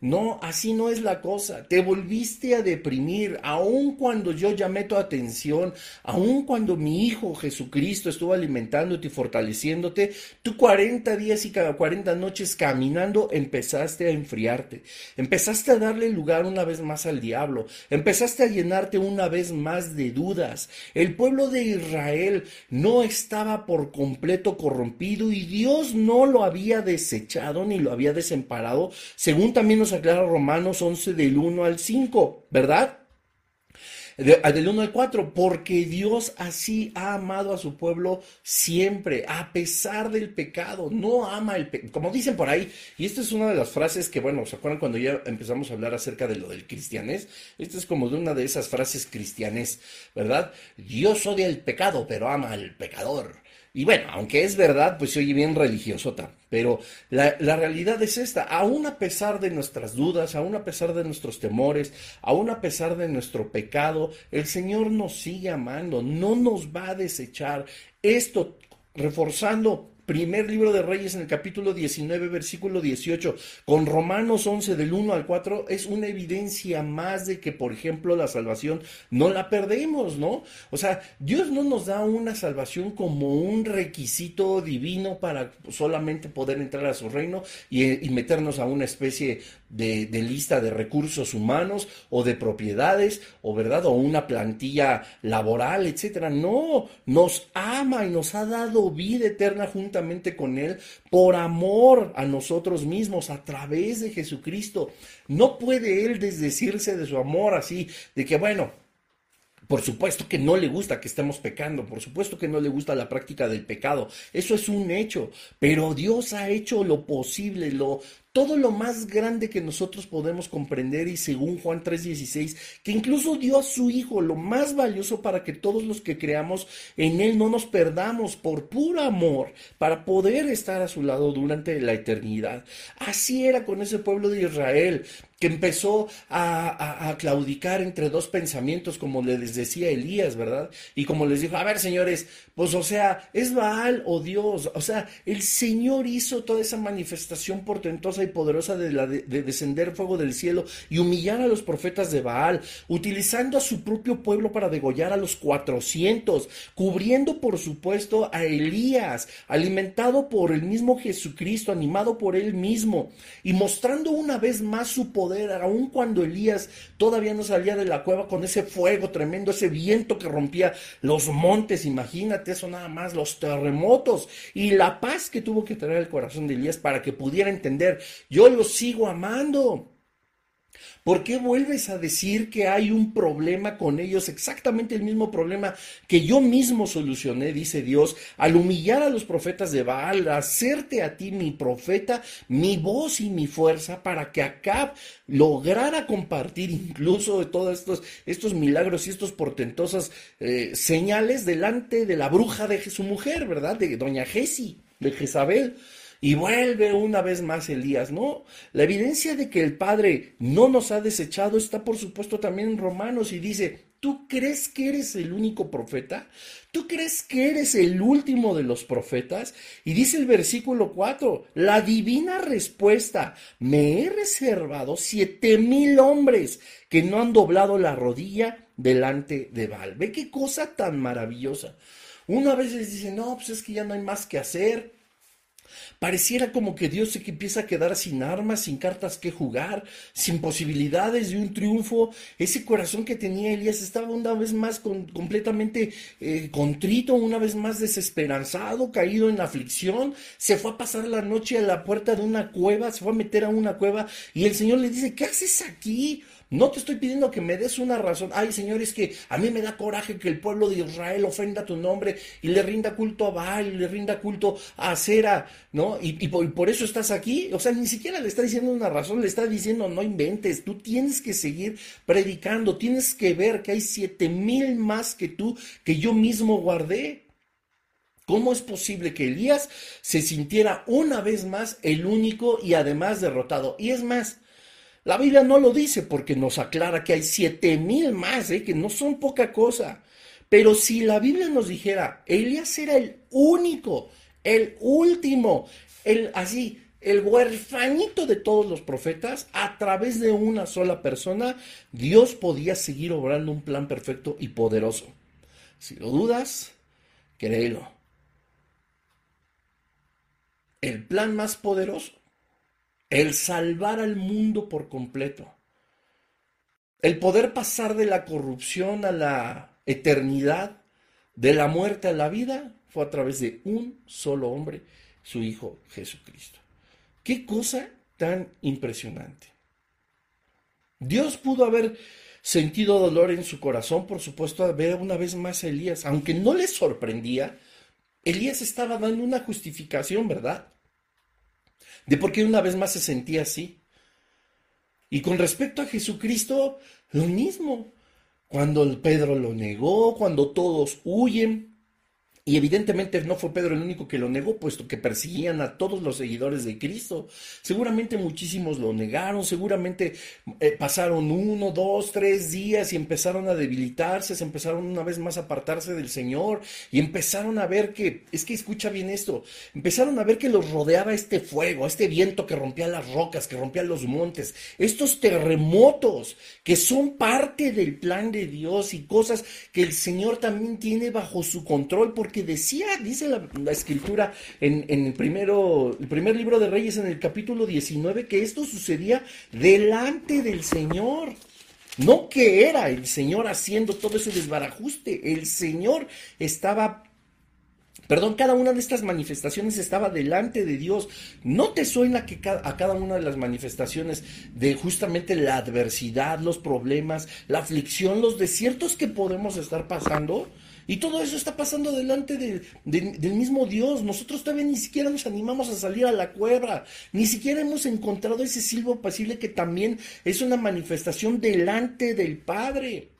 No, así no es la cosa. Te volviste a deprimir, aun cuando yo llamé tu atención, aun cuando mi Hijo Jesucristo estuvo alimentándote y fortaleciéndote, tú 40 días y cada 40 noches caminando empezaste a enfriarte, empezaste a darle lugar una vez más al diablo, empezaste a llenarte una vez más de dudas. El pueblo de Israel no estaba por completo corrompido y Dios no lo había desechado ni lo había desemparado, según también aclara Romanos 11 del 1 al 5, ¿verdad? Ah, del 1 al 4, porque Dios así ha amado a su pueblo siempre, a pesar del pecado, no ama el pecado, como dicen por ahí, y esta es una de las frases que, bueno, ¿se acuerdan cuando ya empezamos a hablar acerca de lo del cristianés? Esta es como de una de esas frases cristianes, ¿verdad? Dios odia el pecado, pero ama al pecador. Y bueno, aunque es verdad, pues se oye bien religiosota, pero la, la, realidad es esta, aún a pesar de nuestras dudas, aún a pesar de nuestros temores, aún a pesar de nuestro pecado, el Señor nos sigue amando, no nos va a desechar. Esto reforzando primer libro de Reyes en el capítulo 19, versículo 18, con Romanos 11 del 1 al 4, es una evidencia más de que, por ejemplo, la salvación no la perdemos, ¿no? O sea, Dios no nos da una salvación como un requisito divino para solamente poder entrar a su reino y, meternos a una especie de, de lista de recursos humanos o de propiedades, o verdad, o una plantilla laboral, etcétera. No, nos ama y nos ha dado vida eterna con Él por amor a nosotros mismos a través de Jesucristo. No puede Él desdecirse de su amor así, de que bueno, por supuesto que no le gusta que estemos pecando, por supuesto que no le gusta la práctica del pecado, eso es un hecho, pero Dios ha hecho lo posible, lo todo lo más grande que nosotros podemos comprender y según Juan 3:16, que incluso dio a su Hijo lo más valioso para que todos los que creamos en Él no nos perdamos por puro amor, para poder estar a su lado durante la eternidad. Así era con ese pueblo de Israel que empezó a, claudicar entre dos pensamientos, como les decía Elías, ¿verdad? Y como les dijo, a ver, señores, pues o sea, ¿es Baal o Dios? O sea, el Señor hizo toda esa manifestación portentosa poderosa de, la de, descender fuego del cielo y humillar a los profetas de Baal, utilizando a su propio pueblo para degollar a los cuatrocientos, cubriendo por supuesto a Elías, alimentado por el mismo Jesucristo, animado por él mismo, y mostrando una vez más su poder, aun cuando Elías todavía no salía de la cueva con ese fuego tremendo, ese viento que rompía los montes, imagínate eso nada más, los terremotos y la paz que tuvo que tener el corazón de Elías para que pudiera entender yo los sigo amando. ¿Por qué vuelves a decir que hay un problema con ellos? Exactamente el mismo problema que yo mismo solucioné, dice Dios, al humillar a los profetas de Baal, hacerte a ti mi profeta, mi voz y mi fuerza, para que Acab lograra compartir incluso de todos estos, estos milagros y estos portentosas eh, señales delante de la bruja de su mujer, ¿verdad? De doña Jesi, de Jezabel. Y vuelve una vez más Elías, ¿no? La evidencia de que el Padre no nos ha desechado está por supuesto también en Romanos y dice, ¿tú crees que eres el único profeta? ¿Tú crees que eres el último de los profetas? Y dice el versículo 4, la divina respuesta, me he reservado siete mil hombres que no han doblado la rodilla delante de Baal. Ve qué cosa tan maravillosa. Una vez les dice, no, pues es que ya no hay más que hacer. Pareciera como que Dios se empieza a quedar sin armas, sin cartas que jugar, sin posibilidades de un triunfo. Ese corazón que tenía Elías estaba una vez más completamente eh, contrito, una vez más desesperanzado, caído en aflicción. Se fue a pasar la noche a la puerta de una cueva, se fue a meter a una cueva y el Señor le dice, ¿qué haces aquí? No te estoy pidiendo que me des una razón. Ay, Señor, es que a mí me da coraje que el pueblo de Israel ofenda tu nombre y le rinda culto a Baal y le rinda culto a Acera, ¿no? Y, por, eso estás aquí. O sea, ni siquiera le está diciendo una razón, le está diciendo no inventes. Tú tienes que seguir predicando, tienes que ver que hay siete mil más que tú que yo mismo guardé. ¿Cómo es posible que Elías se sintiera una vez más el único y además derrotado? Y es más, la Biblia no lo dice porque nos aclara que hay siete mil más, ¿eh? que no son poca cosa. Pero si la Biblia nos dijera, Elías era el único, el último, el así, el huerfanito de todos los profetas, a través de una sola persona, Dios podía seguir obrando un plan perfecto y poderoso. Si lo dudas, créelo. El plan más poderoso el salvar al mundo por completo, el poder pasar de la corrupción a la eternidad, de la muerte a la vida, fue a través de un solo hombre, su Hijo Jesucristo. Qué cosa tan impresionante. Dios pudo haber sentido dolor en su corazón, por supuesto, a ver una vez más a Elías, aunque no le sorprendía, Elías estaba dando una justificación, ¿verdad? De por qué una vez más se sentía así. Y con respecto a Jesucristo, lo mismo. Cuando Pedro lo negó, cuando todos huyen, Y evidentemente no fue Pedro el único que lo negó, puesto que perseguían a todos los seguidores de Cristo. Seguramente muchísimos lo negaron, seguramente eh, pasaron uno, dos, tres días y empezaron a debilitarse, se empezaron una vez más a apartarse del Señor y empezaron a ver que, es que escucha bien esto, empezaron a ver que los rodeaba este fuego, este viento que rompía las rocas, que rompía los montes, estos terremotos que son parte del plan de Dios y cosas que el Señor también tiene bajo su control, porque decía, dice la, escritura en, el, primero, el primer libro de Reyes, en el capítulo 19, que esto sucedía delante del Señor. No que era el Señor haciendo todo ese desbarajuste, el Señor estaba Perdón, cada una de estas manifestaciones estaba delante de Dios. ¿No te suena que a cada una de las manifestaciones de justamente la adversidad, los problemas, la aflicción, los desiertos que podemos estar pasando? Y todo eso está pasando delante del mismo Dios. Nosotros todavía ni siquiera nos animamos a salir a la cueva. Ni siquiera hemos encontrado ese silbo apacible que también es una manifestación delante del Padre.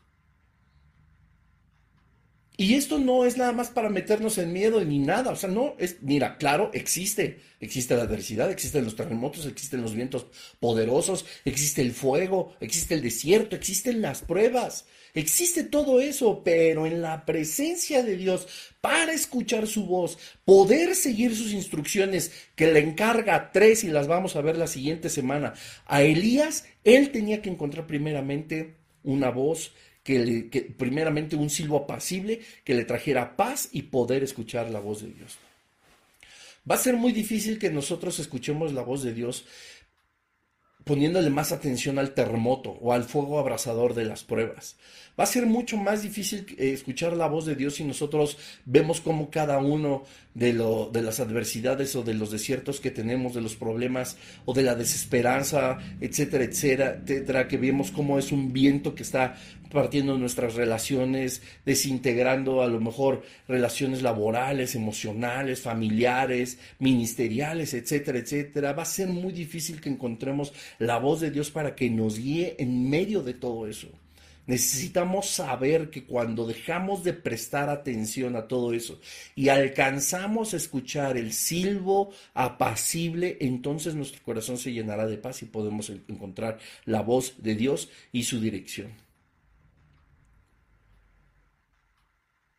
Y esto no es nada más para meternos en miedo ni nada, o sea, no, es, mira, claro, existe, existe la adversidad, existen los terremotos, existen los vientos poderosos, existe el fuego, existe el desierto, existen las pruebas, existe todo eso, pero en la presencia de Dios, para escuchar su voz, poder seguir sus instrucciones que le encarga tres y las vamos a ver la siguiente semana a Elías, él tenía que encontrar primeramente una voz que, primeramente un silbo apacible que le trajera paz y poder escuchar la voz de Dios. Va a ser muy difícil que nosotros escuchemos la voz de Dios poniéndole más atención al terremoto o al fuego abrasador de las pruebas. Va a ser mucho más difícil eh, escuchar la voz de Dios si nosotros vemos cómo cada uno de, lo, de las adversidades o de los desiertos que tenemos, de los problemas o de la desesperanza, etcétera, etcétera, etcétera, que vemos cómo es un viento que está partiendo nuestras relaciones, desintegrando a lo mejor relaciones laborales, emocionales, familiares, ministeriales, etcétera, etcétera. Va a ser muy difícil que encontremos la voz de Dios para que nos guíe en medio de todo eso. Necesitamos saber que cuando dejamos de prestar atención a todo eso y alcanzamos a escuchar el silbo apacible, entonces nuestro corazón se llenará de paz y podemos encontrar la voz de Dios y su dirección.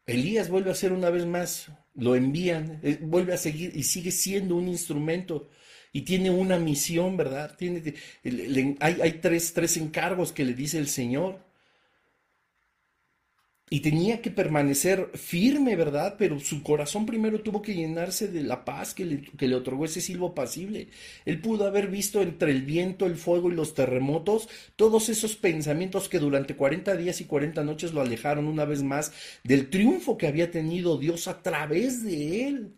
Elías vuelve a ser una vez más, lo envían, eh, vuelve a seguir y sigue siendo un instrumento y tiene una misión, ¿verdad? Tiene, hay, hay tres, tres encargos que le dice el Señor. Y tenía que permanecer firme, ¿verdad? Pero su corazón primero tuvo que llenarse de la paz que le, otorgó ese silbo pasible. Él pudo haber visto entre el viento, el fuego y los terremotos todos esos pensamientos que durante 40 días y 40 noches lo alejaron una vez más del triunfo que había tenido Dios a través de él.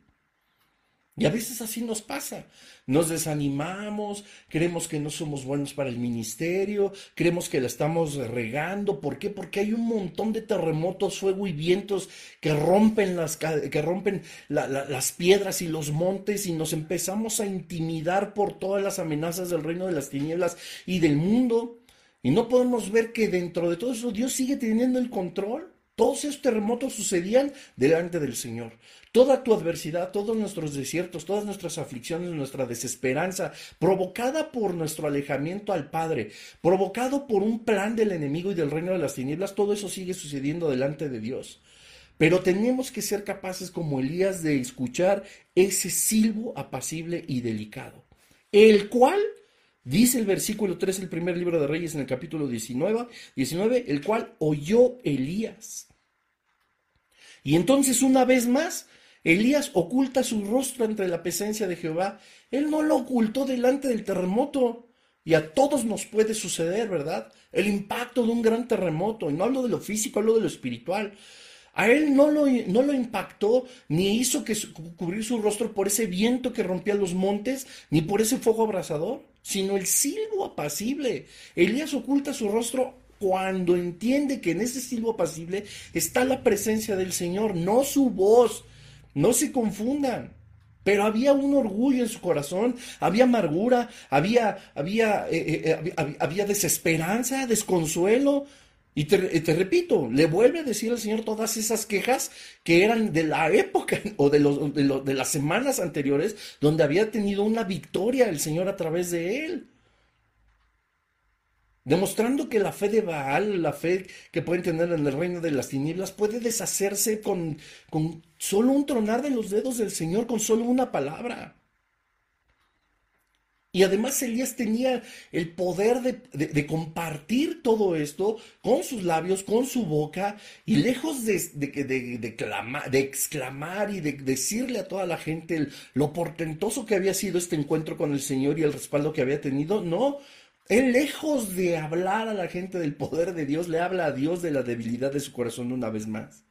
Y a veces así nos pasa. Nos desanimamos, creemos que no somos buenos para el ministerio, creemos que la estamos regando. ¿Por qué? Porque hay un montón de terremotos, fuego y vientos que rompen las, que rompen las piedras y los montes y nos empezamos a intimidar por todas las amenazas del reino de las tinieblas y del mundo. Y no podemos ver que dentro de todo eso Dios sigue teniendo el control. Todos esos terremotos sucedían delante del Señor. Toda tu adversidad, todos nuestros desiertos, todas nuestras aflicciones, nuestra desesperanza, provocada por nuestro alejamiento al Padre, provocado por un plan del enemigo y del reino de las tinieblas, todo eso sigue sucediendo delante de Dios. Pero tenemos que ser capaces como Elías de escuchar ese silbo apacible y delicado, el cual Dice el versículo 3 del primer libro de Reyes en el capítulo 19, 19, el cual oyó Elías. Y entonces una vez más, Elías oculta su rostro entre la presencia de Jehová. Él no lo ocultó delante del terremoto. Y a todos nos puede suceder, ¿verdad? El impacto de un gran terremoto. Y no hablo de lo físico, hablo de lo espiritual. A él no lo, no lo impactó, ni hizo que cubrir su rostro por ese viento que rompía los montes, ni por ese fuego abrasador, sino el silbo apacible. Elías oculta su rostro cuando entiende que en ese silbo apacible está la presencia del Señor, no su voz. No se confundan. Pero había un orgullo en su corazón, había amargura, había, había, eh, eh, había, había desesperanza, desconsuelo. Y te, repito, le vuelve a decir al Señor todas esas quejas que eran de la época *laughs* o de, los, de, las semanas anteriores donde había tenido una victoria el Señor a través de él. Demostrando que la fe de Baal, la fe que pueden tener en el reino de las tinieblas, puede deshacerse con, con solo un tronar de los dedos del Señor, con solo una palabra. Y además Elías tenía el poder de, compartir todo esto con sus labios, con su boca, y lejos de, de exclamar y de decirle a toda la gente lo portentoso que había sido este encuentro con el Señor y el respaldo que había tenido, no, él lejos de hablar a la gente del poder de Dios, le habla a Dios de la debilidad de su corazón una vez más.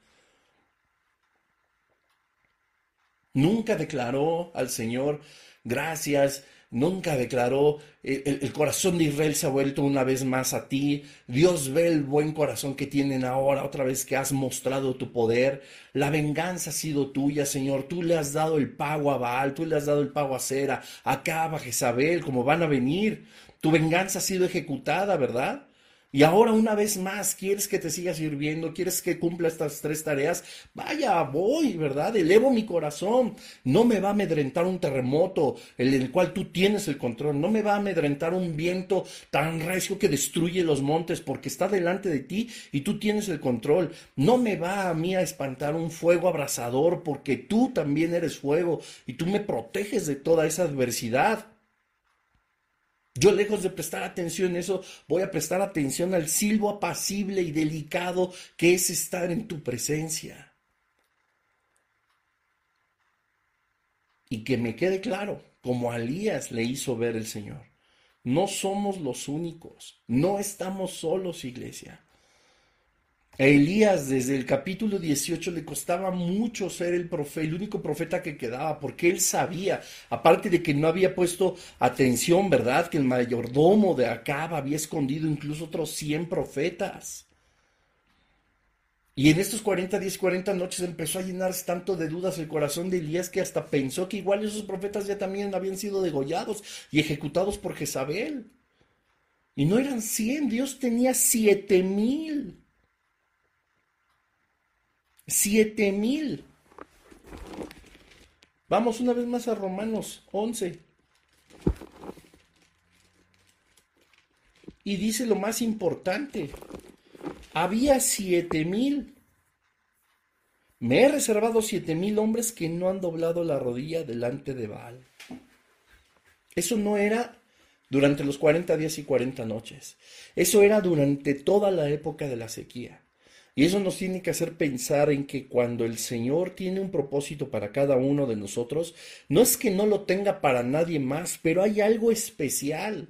Nunca declaró al Señor, gracias, nunca declaró, el, corazón de Israel se ha vuelto una vez más a ti, Dios ve el buen corazón que tienen ahora, otra vez que has mostrado tu poder, la venganza ha sido tuya, Señor, tú le has dado el pago a Baal, tú le has dado el pago a Cera, a Caba, Jezabel, como van a venir, tu venganza ha sido ejecutada, ¿verdad? Y ahora una vez más, ¿quieres que te siga sirviendo? ¿Quieres que cumpla estas tres tareas? Vaya, voy, ¿verdad? Elevo mi corazón. No me va a amedrentar un terremoto el cual tú tienes el control. No me va a amedrentar un viento tan recio que destruye los montes porque está delante de ti y tú tienes el control. No me va a mí a espantar un fuego abrasador porque tú también eres fuego y tú me proteges de toda esa adversidad. Yo lejos de prestar atención a eso, voy a prestar atención al silbo apacible y delicado que es estar en tu presencia. Y que me quede claro, como a Elías le hizo ver el Señor, no somos los únicos, no estamos solos, iglesia. A Elías desde el capítulo 18 le costaba mucho ser el profeta, el único profeta que quedaba, porque él sabía, aparte de que no había puesto atención, ¿verdad? Que el mayordomo de Acab había escondido incluso otros 100 profetas. Y en estos 40 días, 40 noches empezó a llenarse tanto de dudas el corazón de Elías que hasta pensó que igual esos profetas ya también habían sido degollados y ejecutados por Jezabel. Y no eran 100, Dios tenía siete mil. Siete mil. Vamos una vez más a Romanos 11. Y dice lo más importante. Había siete mil. Me he reservado siete mil hombres que no han doblado la rodilla delante de Baal. Eso no era durante los 40 días y 40 noches. Eso era durante toda la época de la sequía. Y eso nos tiene que hacer pensar en que cuando el Señor tiene un propósito para cada uno de nosotros, no es que no lo tenga para nadie más, pero hay algo especial.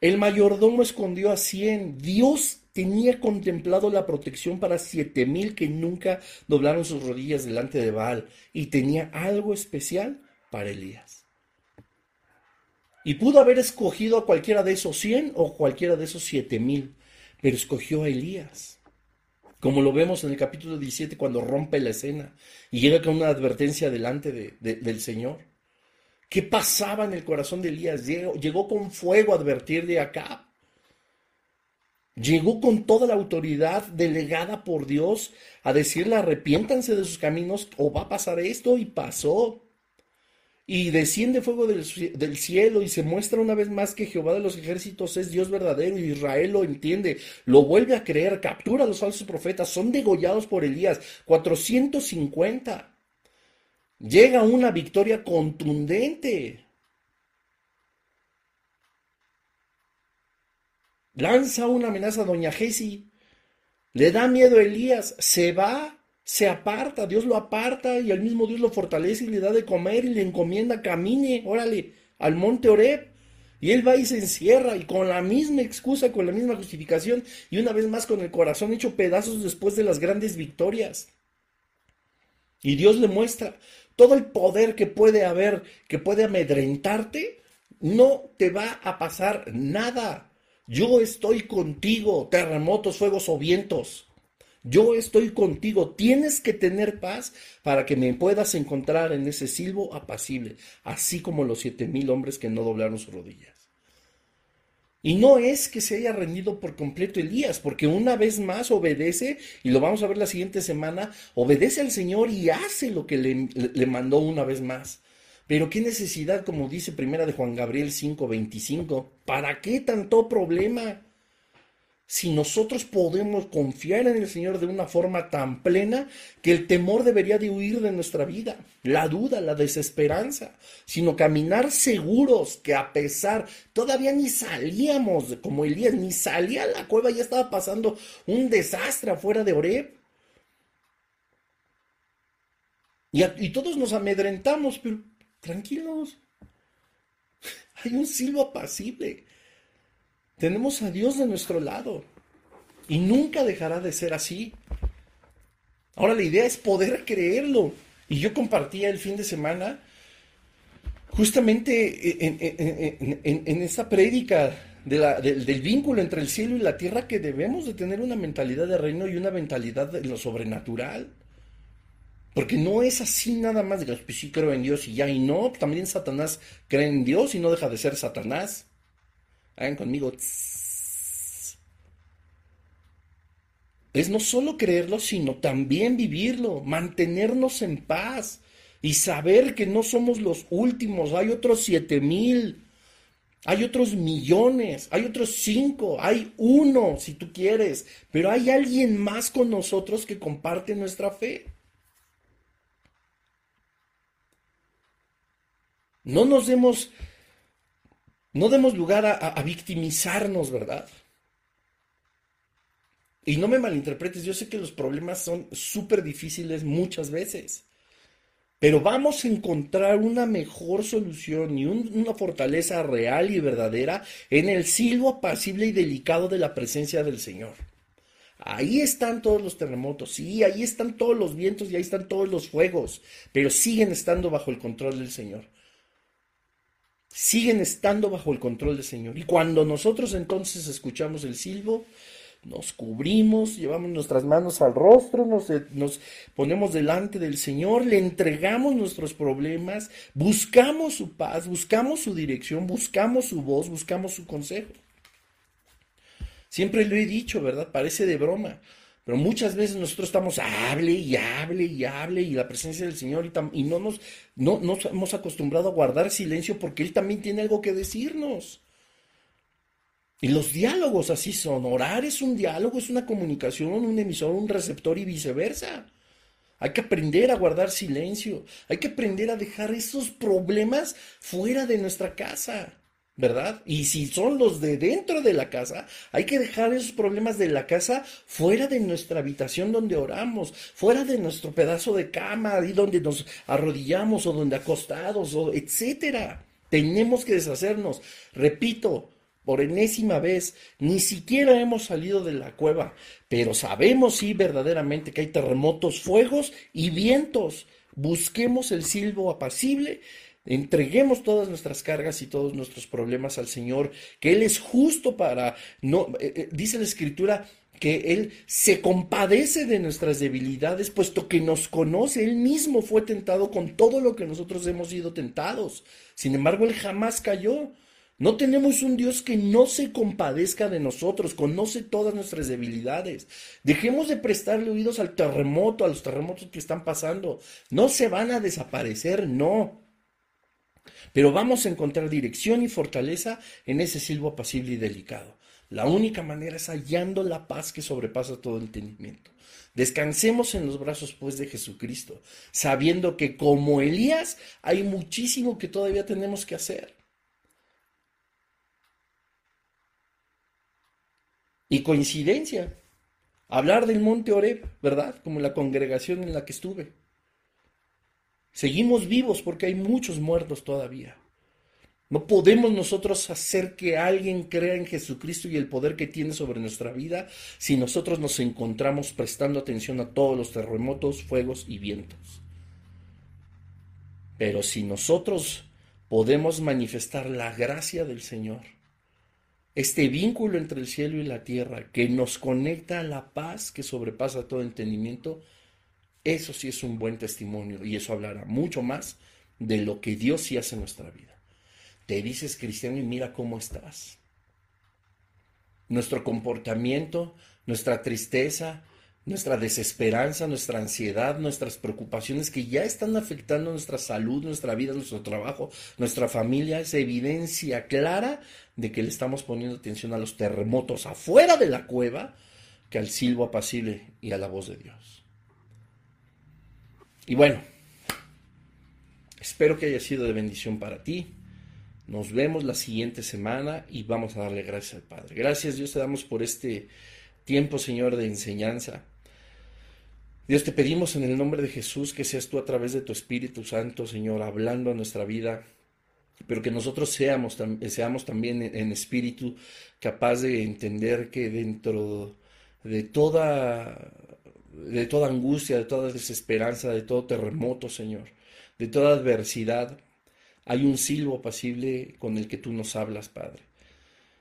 El mayordomo escondió a cien. Dios tenía contemplado la protección para siete mil que nunca doblaron sus rodillas delante de Baal. Y tenía algo especial para Elías. Y pudo haber escogido a cualquiera de esos cien o cualquiera de esos siete mil pero escogió a Elías. Como lo vemos en el capítulo 17 cuando rompe la escena y llega con una advertencia delante del Señor. ¿Qué pasaba en el corazón de Elías? Llegó, llegó con fuego a advertir de acá. Llegó con toda la autoridad delegada por Dios a decirle arrepiéntanse de sus caminos o va a pasar esto y pasó y desciende fuego del, cielo y se muestra una vez más que Jehová de los ejércitos es Dios verdadero y Israel lo entiende, lo vuelve a creer, captura a los falsos profetas, son degollados por Elías, 450. Llega una victoria contundente. Lanza una amenaza a doña Jesi. Le da miedo a Elías, se va se aparta, Dios lo aparta y al mismo Dios lo fortalece y le da de comer y le encomienda, camine, órale, al monte Oreb. Y él va y se encierra y con la misma excusa, con la misma justificación y una vez más con el corazón hecho pedazos después de las grandes victorias. Y Dios le muestra todo el poder que puede haber, que puede amedrentarte, no te va a pasar nada. Yo estoy contigo, terremotos, fuegos o vientos. Yo estoy contigo. Tienes que tener paz para que me puedas encontrar en ese silbo apacible, así como los siete mil hombres que no doblaron sus rodillas. Y no es que se haya rendido por completo Elías, porque una vez más obedece, y lo vamos a ver la siguiente semana, obedece al Señor y hace lo que le, le mandó una vez más. Pero qué necesidad, como dice primera de Juan Gabriel 5:25, ¿para qué tanto problema? Si nosotros podemos confiar en el Señor de una forma tan plena que el temor debería de huir de nuestra vida, la duda, la desesperanza, sino caminar seguros que a pesar, todavía ni salíamos como Elías, ni salía a la cueva, ya estaba pasando un desastre afuera de Oreb. Y, y todos nos amedrentamos, pero tranquilos, *laughs* hay un silbo apacible. Tenemos a Dios de nuestro lado y nunca dejará de ser así. Ahora la idea es poder creerlo. Y yo compartía el fin de semana justamente en, esta prédica del, vínculo entre el cielo y la tierra que debemos de tener una mentalidad de reino y una mentalidad de lo sobrenatural. Porque no es así nada más de que pues sí creo en Dios y ya, y no, también Satanás cree en Dios y no deja de ser Satanás. Hagan conmigo. Es no solo creerlo, sino también vivirlo, mantenernos en paz y saber que no somos los últimos, hay otros siete mil, hay otros millones, hay otros cinco, hay uno si tú quieres, pero hay alguien más con nosotros que comparte nuestra fe. No nos demos no demos lugar a, victimizarnos, ¿verdad? Y no me malinterpretes, yo sé que los problemas son súper difíciles muchas veces, pero vamos a encontrar una mejor solución y una fortaleza real y verdadera en el silbo apacible y delicado de la presencia del Señor. Ahí están todos los terremotos, sí, ahí están todos los vientos y ahí están todos los fuegos, pero siguen estando bajo el control del Señor siguen estando bajo el control del Señor. Y cuando nosotros entonces escuchamos el silbo, nos cubrimos, llevamos nuestras manos al rostro, nos, nos, ponemos delante del Señor, le entregamos nuestros problemas, buscamos su paz, buscamos su dirección, buscamos su voz, buscamos su consejo. Siempre lo he dicho, ¿verdad? Parece de broma. Pero muchas veces nosotros estamos hable y hable y hable y la presencia del Señor y, no, nos, no nos hemos acostumbrado a guardar silencio porque Él también tiene algo que decirnos. Y los diálogos así son. Orar es un diálogo, es una comunicación, un emisor, un receptor y viceversa. Hay que aprender a guardar silencio. Hay que aprender a dejar esos problemas fuera de nuestra casa. ¿Verdad? Y si son los de dentro de la casa, hay que dejar esos problemas de la casa fuera de nuestra habitación donde oramos, fuera de nuestro pedazo de cama, ahí donde nos arrodillamos o donde acostados, o etcétera. Tenemos que deshacernos. Repito, por enésima vez, ni siquiera hemos salido de la cueva, pero sabemos sí verdaderamente que hay terremotos, fuegos y vientos. Busquemos el silbo apacible Entreguemos todas nuestras cargas y todos nuestros problemas al Señor, que Él es justo para, no, eh, eh, dice la Escritura, que Él se compadece de nuestras debilidades, puesto que nos conoce, Él mismo fue tentado con todo lo que nosotros hemos sido tentados. Sin embargo, Él jamás cayó. No tenemos un Dios que no se compadezca de nosotros, conoce todas nuestras debilidades. Dejemos de prestarle oídos al terremoto, a los terremotos que están pasando. No se van a desaparecer, no. Pero vamos a encontrar dirección y fortaleza en ese silbo apacible y delicado. La única manera es hallando la paz que sobrepasa todo entendimiento. Descansemos en los brazos pues de Jesucristo, sabiendo que como Elías hay muchísimo que todavía tenemos que hacer. Y coincidencia, hablar del monte Oreb, ¿verdad? Como la congregación en la que estuve. Seguimos vivos porque hay muchos muertos todavía. No podemos nosotros hacer que alguien crea en Jesucristo y el poder que tiene sobre nuestra vida si nosotros nos encontramos prestando atención a todos los terremotos, fuegos y vientos. Pero si nosotros podemos manifestar la gracia del Señor, este vínculo entre el cielo y la tierra que nos conecta a la paz que sobrepasa todo entendimiento, eso sí es un buen testimonio y eso hablará mucho más de lo que Dios sí hace en nuestra vida. Te dices cristiano y mira cómo estás. nuestro comportamiento, nuestra tristeza, nuestra desesperanza, nuestra ansiedad, nuestras preocupaciones que ya están afectando nuestra salud, nuestra vida, nuestro trabajo, nuestra familia, es evidencia clara de que le estamos poniendo atención a los terremotos afuera de la cueva que al silbo apacible y a la voz de Dios. Y bueno, espero que haya sido de bendición para ti. Nos vemos la siguiente semana y vamos a darle gracias al Padre. Gracias Dios te damos por este tiempo, Señor, de enseñanza. Dios, te pedimos en el nombre de Jesús que seas tú a través de tu Espíritu Santo, Señor, hablando a nuestra vida, pero que nosotros seamos, seamos también en espíritu capaz de entender que dentro de toda, de toda angustia, de toda desesperanza, de todo terremoto, Señor, de toda adversidad, hay un silbo apacible con el que tú nos hablas, Padre.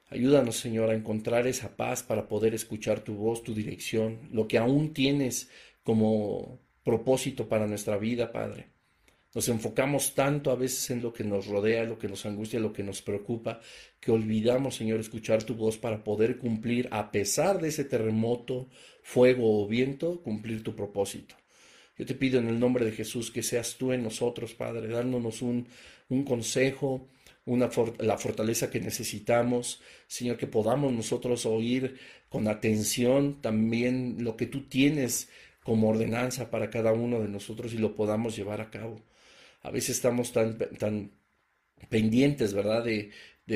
Ayúdanos, Señor, a encontrar esa paz para poder escuchar tu voz, tu dirección, lo que aún tienes como propósito para nuestra vida, Padre. Nos enfocamos tanto a veces en lo que nos rodea, lo que nos angustia, lo que nos preocupa, que olvidamos, Señor, escuchar tu voz para poder cumplir, a pesar de ese terremoto, fuego o viento, cumplir tu propósito. Yo te pido en el nombre de Jesús que seas tú en nosotros, Padre, dándonos un, un consejo, una la fortaleza que necesitamos, Señor, que podamos nosotros oír con atención también lo que tú tienes como ordenanza para cada uno de nosotros y lo podamos llevar a cabo. A veces estamos tan, tan pendientes, ¿verdad?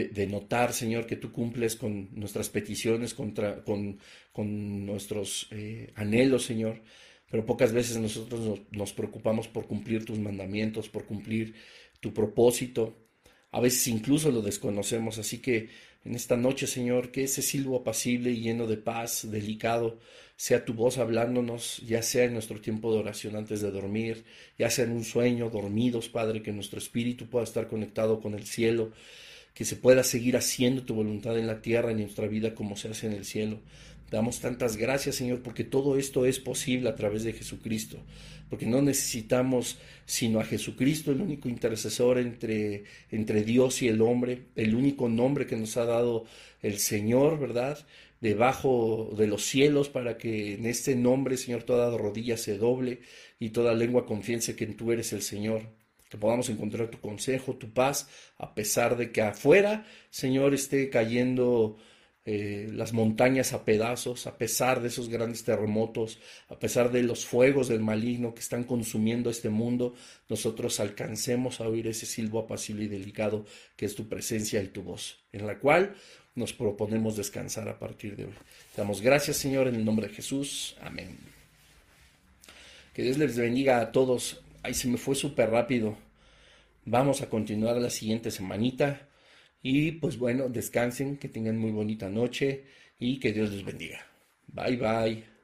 De, notar, Señor, que tú cumples con nuestras peticiones, contra, con, con nuestros eh, anhelos, Señor. Pero pocas veces nosotros nos, nos preocupamos por cumplir tus mandamientos, por cumplir tu propósito. A veces incluso lo desconocemos. Así que en esta noche, Señor, que ese silbo apacible y lleno de paz, delicado, sea tu voz hablándonos, ya sea en nuestro tiempo de oración antes de dormir, ya sea en un sueño, dormidos, Padre, que nuestro espíritu pueda estar conectado con el cielo, que se pueda seguir haciendo tu voluntad en la tierra, en nuestra vida, como se hace en el cielo. Damos tantas gracias, Señor, porque todo esto es posible a través de Jesucristo, porque no necesitamos sino a Jesucristo, el único intercesor entre, entre Dios y el hombre, el único nombre que nos ha dado el Señor, ¿verdad? debajo de los cielos para que en este nombre, Señor, toda rodilla se doble y toda lengua confiese que tú eres el Señor. Que podamos encontrar tu consejo, tu paz, a pesar de que afuera, Señor, esté cayendo eh, las montañas a pedazos, a pesar de esos grandes terremotos, a pesar de los fuegos del maligno que están consumiendo este mundo, nosotros alcancemos a oír ese silbo apacible y delicado que es tu presencia y tu voz, en la cual nos proponemos descansar a partir de hoy. Te damos gracias, Señor, en el nombre de Jesús. Amén. Que Dios les bendiga a todos. Ay, se me fue súper rápido. Vamos a continuar la siguiente semanita. Y pues bueno, descansen, que tengan muy bonita noche y que Dios les bendiga. Bye bye.